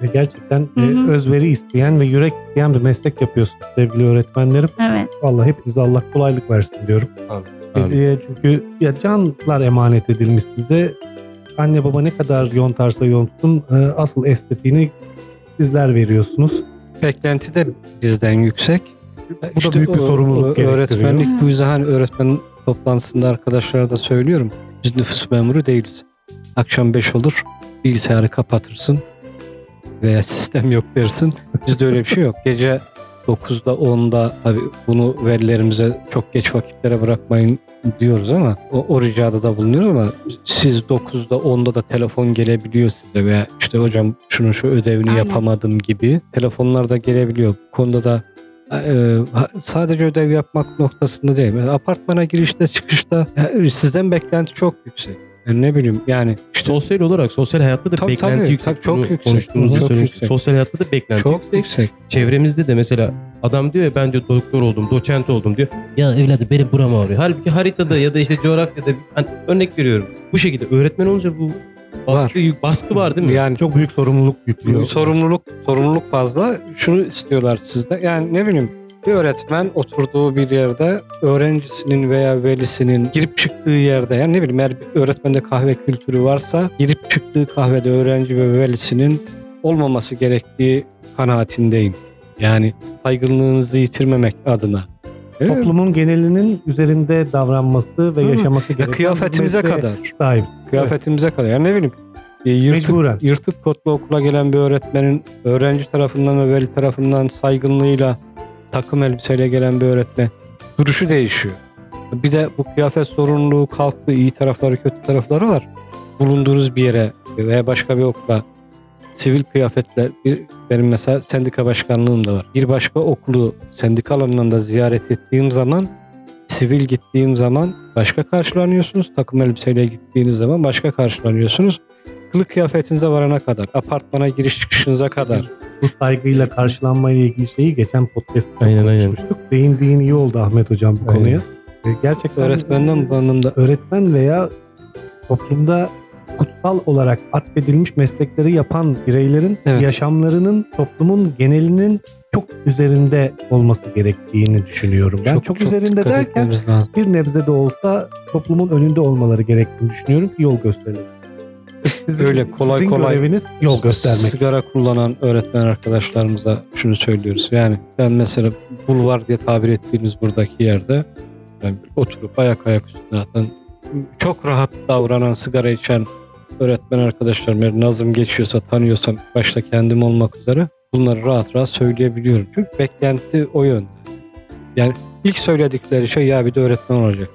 Ve gerçekten e, Hı hı. özveri isteyen ve yürek isteyen bir meslek yapıyorsunuz sevgili öğretmenlerim. Evet. Vallahi hepinize Allah kolaylık versin diyorum. Amin. E, çünkü ya canlar emanet edilmiş size. Anne baba ne kadar yontarsa yontsun e, asıl estetiğini sizler veriyorsunuz. Beklenti de bizden yüksek. Bu da büyük bir sorumluluk. Öğretmenlik bu yüzden hani öğretmen toplantısında arkadaşlara da söylüyorum. Biz nüfus memuru değiliz. Akşam 5 olur bilgisayarı kapatırsın veya sistem yok dersin. Bizde öyle bir şey yok. Gece 9'da 10'da tabii bunu verilerimize çok geç vakitlere bırakmayın diyoruz ama o, o ricada da bulunuyoruz ama siz 9'da 10'da da telefon gelebiliyor size veya işte hocam şunun şu ödevini Aynen. yapamadım gibi telefonlar da gelebiliyor. Bu konuda da e, sadece ödev yapmak noktasında değil. Mesela apartmana girişte çıkışta ya, sizden beklenti çok yüksek. Yani ne bileyim yani işte Sosyal olarak sosyal hayatta da Tabii, beklenti tabii. yüksek. Tabii, çok yüksek. Konuştuğumuzda Çok yüksek. Sosyal hayatta da beklenti çok yüksek. yüksek. Çevremizde de mesela Adam diyor ya ben diyor doktor oldum, doçent oldum diyor. Ya evladım benim buram ağrıyor. Halbuki haritada ya da işte coğrafyada hani örnek veriyorum. Bu şekilde öğretmen olunca bu baskı, yük- baskı var değil mi? Yani Çok büyük sorumluluk yüklüyor. sorumluluk sorumluluk fazla. Şunu istiyorlar sizde. Yani ne bileyim bir öğretmen oturduğu bir yerde öğrencisinin veya velisinin girip çıktığı yerde yani ne bileyim eğer bir öğretmende kahve kültürü varsa girip çıktığı kahvede öğrenci ve velisinin olmaması gerektiği kanaatindeyim. Yani saygınlığınızı yitirmemek adına. Mi? Toplumun genelinin üzerinde davranması ve Hı. yaşaması Ya gereken kıyafetimize kadar. sahip. Kıyafetimize kadar. Yani ne bileyim e, yırtık, Mecburen. yırtık kotlu okula gelen bir öğretmenin öğrenci tarafından ve veli tarafından saygınlığıyla takım elbiseyle gelen bir öğretmen duruşu değişiyor. Bir de bu kıyafet sorumluluğu kalktı. iyi tarafları kötü tarafları var. Bulunduğunuz bir yere veya başka bir okula sivil kıyafetle bir, benim mesela sendika başkanlığım da var. Bir başka okulu sendika alanında ziyaret ettiğim zaman sivil gittiğim zaman başka karşılanıyorsunuz. Takım elbiseyle gittiğiniz zaman başka karşılanıyorsunuz. Kılık kıyafetinize varana kadar, apartmana giriş çıkışınıza kadar. Bu saygıyla karşılanma ile ilgili şeyi geçen podcast'ta Aynen, aynen. konuşmuştuk. Değindiğin iyi oldu Ahmet Hocam bu Aynen. konuya. E, Gerçekten Öğretmenden bu anlamda öğretmen veya toplumda kutsal olarak atfedilmiş meslekleri yapan bireylerin Evet. yaşamlarının toplumun genelinin çok üzerinde olması gerektiğini düşünüyorum. Ben çok, üzerinde dikkat derken etmemiz lazım. bir nebze de olsa toplumun önünde olmaları gerektiğini düşünüyorum ki yol gösterelim. Sizin, Öyle kolay sizin kolay göreviniz yol göstermek. Sigara kullanan öğretmen arkadaşlarımıza şunu söylüyoruz. Yani ben mesela bulvar diye tabir ettiğimiz buradaki yerde yani oturup ayak ayak üstüne atan çok rahat davranan sigara içen öğretmen arkadaşlarım eğer nazım geçiyorsa tanıyorsam başta kendim olmak üzere bunları rahat rahat söyleyebiliyorum. Çünkü beklenti o yönde. Yani ilk söyledikleri şey ya bir de öğretmen olacak.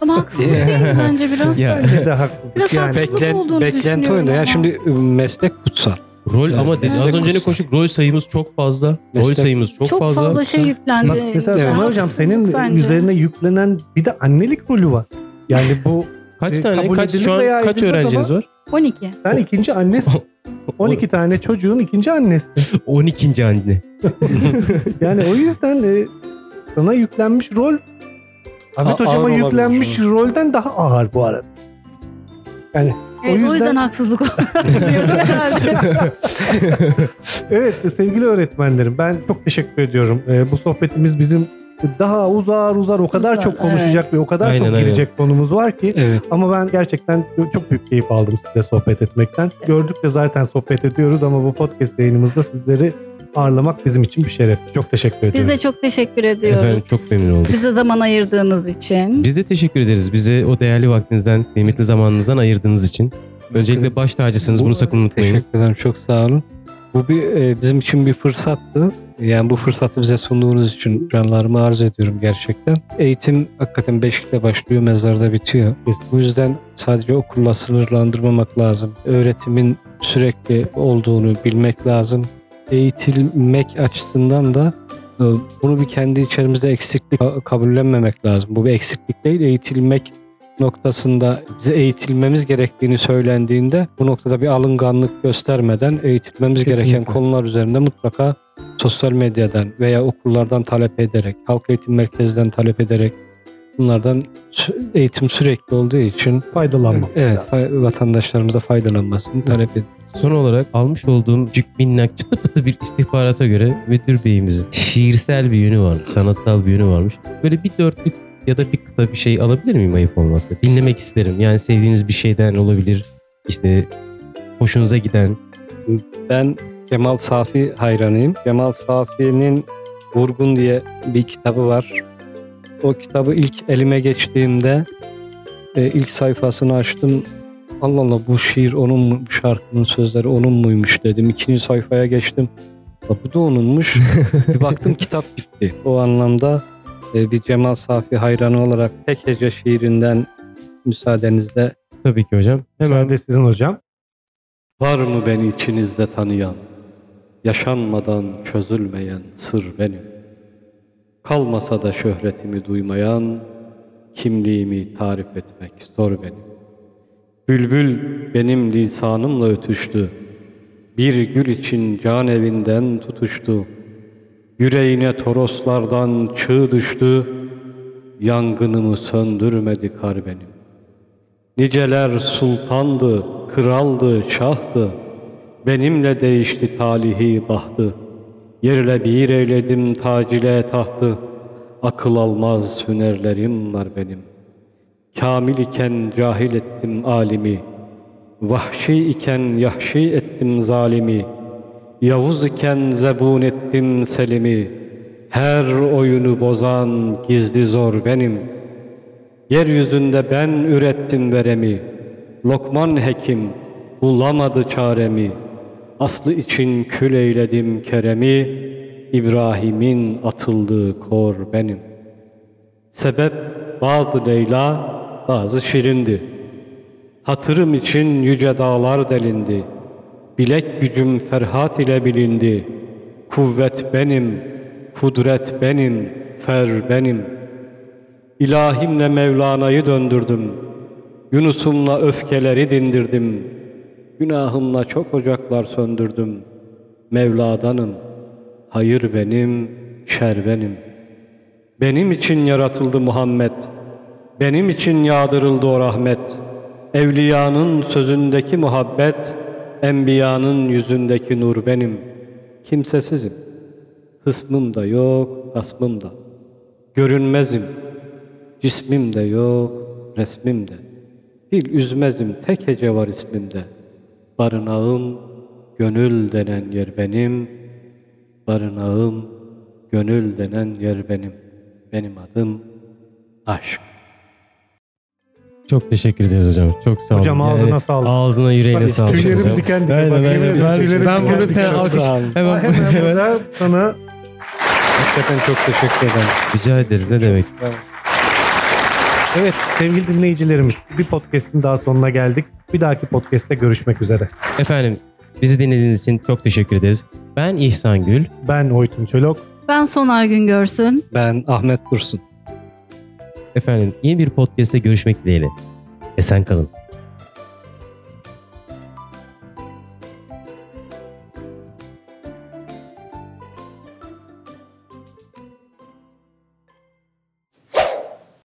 Ama haksızlık değil mi bence biraz? Ya. Bence de haksızlık. Biraz yani. haksızlık Beklen, olduğunu beklenti o düşünüyorum yönde. Yani şimdi ıı, meslek kutsal. Rol Evet. ama dedi, az önce ne koştuk rol sayımız çok fazla. Rol Meslek- sayımız çok, çok fazla, şey yüklendi. Mesela Evet. Hocam senin bence. üzerine yüklenen bir de annelik rolü var. Yani bu Kaç E, tane kabul kaç edilir şu an veya kaç edilmez öğrenciniz var? 12. sen ikinci annesin. 12 tane çocuğun ikinci annesi. 12. anne. Yani o yüzden e, sana yüklenmiş rol Ahmet A- Hocam'a ağır yüklenmiş olabilir. rolden daha ağır bu arada. Yani Evet, o yüzden, yüzden- haksızlık herhalde. evet sevgili öğretmenlerim ben çok teşekkür ediyorum. E, bu sohbetimiz bizim daha uzar uzar o kadar Uzar, çok konuşacak evet. ve o kadar Aynen, çok aynen. girecek konumuz var ki. Evet. Ama ben gerçekten çok büyük keyif aldım sizinle sohbet etmekten. Gördükçe zaten sohbet ediyoruz ama bu podcast yayınımızda sizleri ağırlamak bizim için bir şeref. Çok teşekkür ediyorum. Biz de çok teşekkür ediyoruz. Efendim çok memnun olduk. Bize zaman ayırdığınız için. Biz de teşekkür ederiz. Bize o değerli vaktinizden, kıymetli zamanınızdan ayırdığınız için. Öncelikle baş tacısınız. Bunu sakın unutmayın. Teşekkür ederim. Çok sağ olun. Bu bir e, bizim için bir fırsattı. Yani bu fırsatı bize sunduğunuz için canlarımı arz ediyorum gerçekten. Eğitim hakikaten Beşik'te başlıyor, mezarda bitiyor. Bu yüzden sadece okulla sınırlandırmamak lazım. Öğretimin sürekli olduğunu bilmek lazım. Eğitilmek açısından da e, bunu bir kendi içerimizde eksiklik ka- kabullenmemek lazım. Bu bir eksiklik değil, eğitilmek noktasında bize eğitilmemiz gerektiğini söylendiğinde bu noktada bir alınganlık göstermeden eğitilmemiz Kesinlikle. gereken konular üzerinde mutlaka sosyal medyadan veya okullardan talep ederek, halk eğitim merkezinden talep ederek bunlardan eğitim sürekli olduğu için faydalanmak. evet lazım. vatandaşlarımıza faydalanmasını talep ediyoruz. Son olarak almış olduğum cük minnak çıtı pıtı bir istihbarata göre müdür beyimizin şiirsel bir yönü varmış, sanatsal bir yönü varmış. Böyle bir dörtlük ya da bir kıta bir şey alabilir miyim ayıp olmazsa? Dinlemek isterim. Yani sevdiğiniz bir şeyden olabilir. İşte hoşunuza giden. Ben Cemal Safi hayranıyım. Cemal Safi'nin Vurgun diye bir kitabı var. O kitabı ilk elime geçtiğimde e, ilk sayfasını açtım. Allah Allah bu şiir onun mu, şarkının sözleri onun muymuş dedim. İkinci sayfaya geçtim. "Ya Bu da onunmuş. bir baktım kitap bitti. O anlamda e, bir Cemal Safi hayranı olarak tek hece şiirinden müsaadenizle Tabii ki hocam. Hemen Hemen de sizin hocam. Var mı beni içinizde tanıyan, yaşanmadan çözülmeyen sır benim. Kalmasa da şöhretimi duymayan, kimliğimi tarif etmek zor benim. Bülbül benim lisanımla ötüştü, bir gül için can evinden tutuştu. Yüreğine toroslardan çığ düştü, yangınımı söndürmedi kar benim. Niceler sultandı, kraldı, şahtı, benimle değişti talihi bahtı. Yerle bir eyledim tacile tahtı, akıl almaz hünerlerim var benim. Kamil iken cahil ettim alimi, vahşi iken yahşi ettim zalimi, Yavuz iken zebun ettim selimi, her oyunu bozan gizli zor benim. Yeryüzünde ben ürettim veremi, Lokman hekim bulamadı çaremi. Aslı için kül eyledim keremi, İbrahim'in atıldığı kor benim. Sebep bazı Leyla, bazı Şirindi. Hatırım için yüce dağlar delindi. Bilek gücüm Ferhat ile bilindi. Kuvvet benim, kudret benim, fer benim. İlahimle Mevlana'yı döndürdüm. Yunus'umla öfkeleri dindirdim. Günahımla çok ocaklar söndürdüm. Mevla'danım. Hayır benim, şer benim. Benim için yaratıldı Muhammed. Benim için yağdırıldı o rahmet. Evliyanın sözündeki muhabbet, enbiyanın yüzündeki nur benim. Kimsesizim. Hısmım da yok, hasmım da. Görünmezim. Cismim de yok, resmim de. Dil üzmezim, tek hece var ismimde. Barınağım, gönül denen yer benim. Barınağım, gönül denen yer benim. Benim adım aşk. Çok teşekkür ederiz hocam. Çok sağ olun. Hocam ağzına sağlık. Ağzına yüreğine Bak, sağlık tüylerim hocam. diken diken. Aynen, Bak, aynen. Ben, ben diken burada bir tane alkış. Hemen, Hemen hemen. sana Hakikaten çok teşekkür ederim. Rica ederiz. Ne demek? Evet sevgili dinleyicilerimiz bir podcast'in daha sonuna geldik. Bir dahaki podcast'te görüşmek üzere. Efendim bizi dinlediğiniz için çok teşekkür ederiz. Ben İhsan Gül. Ben Oytun Çolok. Ben Sonay gün görsün. Ben Ahmet Dursun. Efendim yeni bir podcast'te görüşmek dileğiyle. Esen kalın.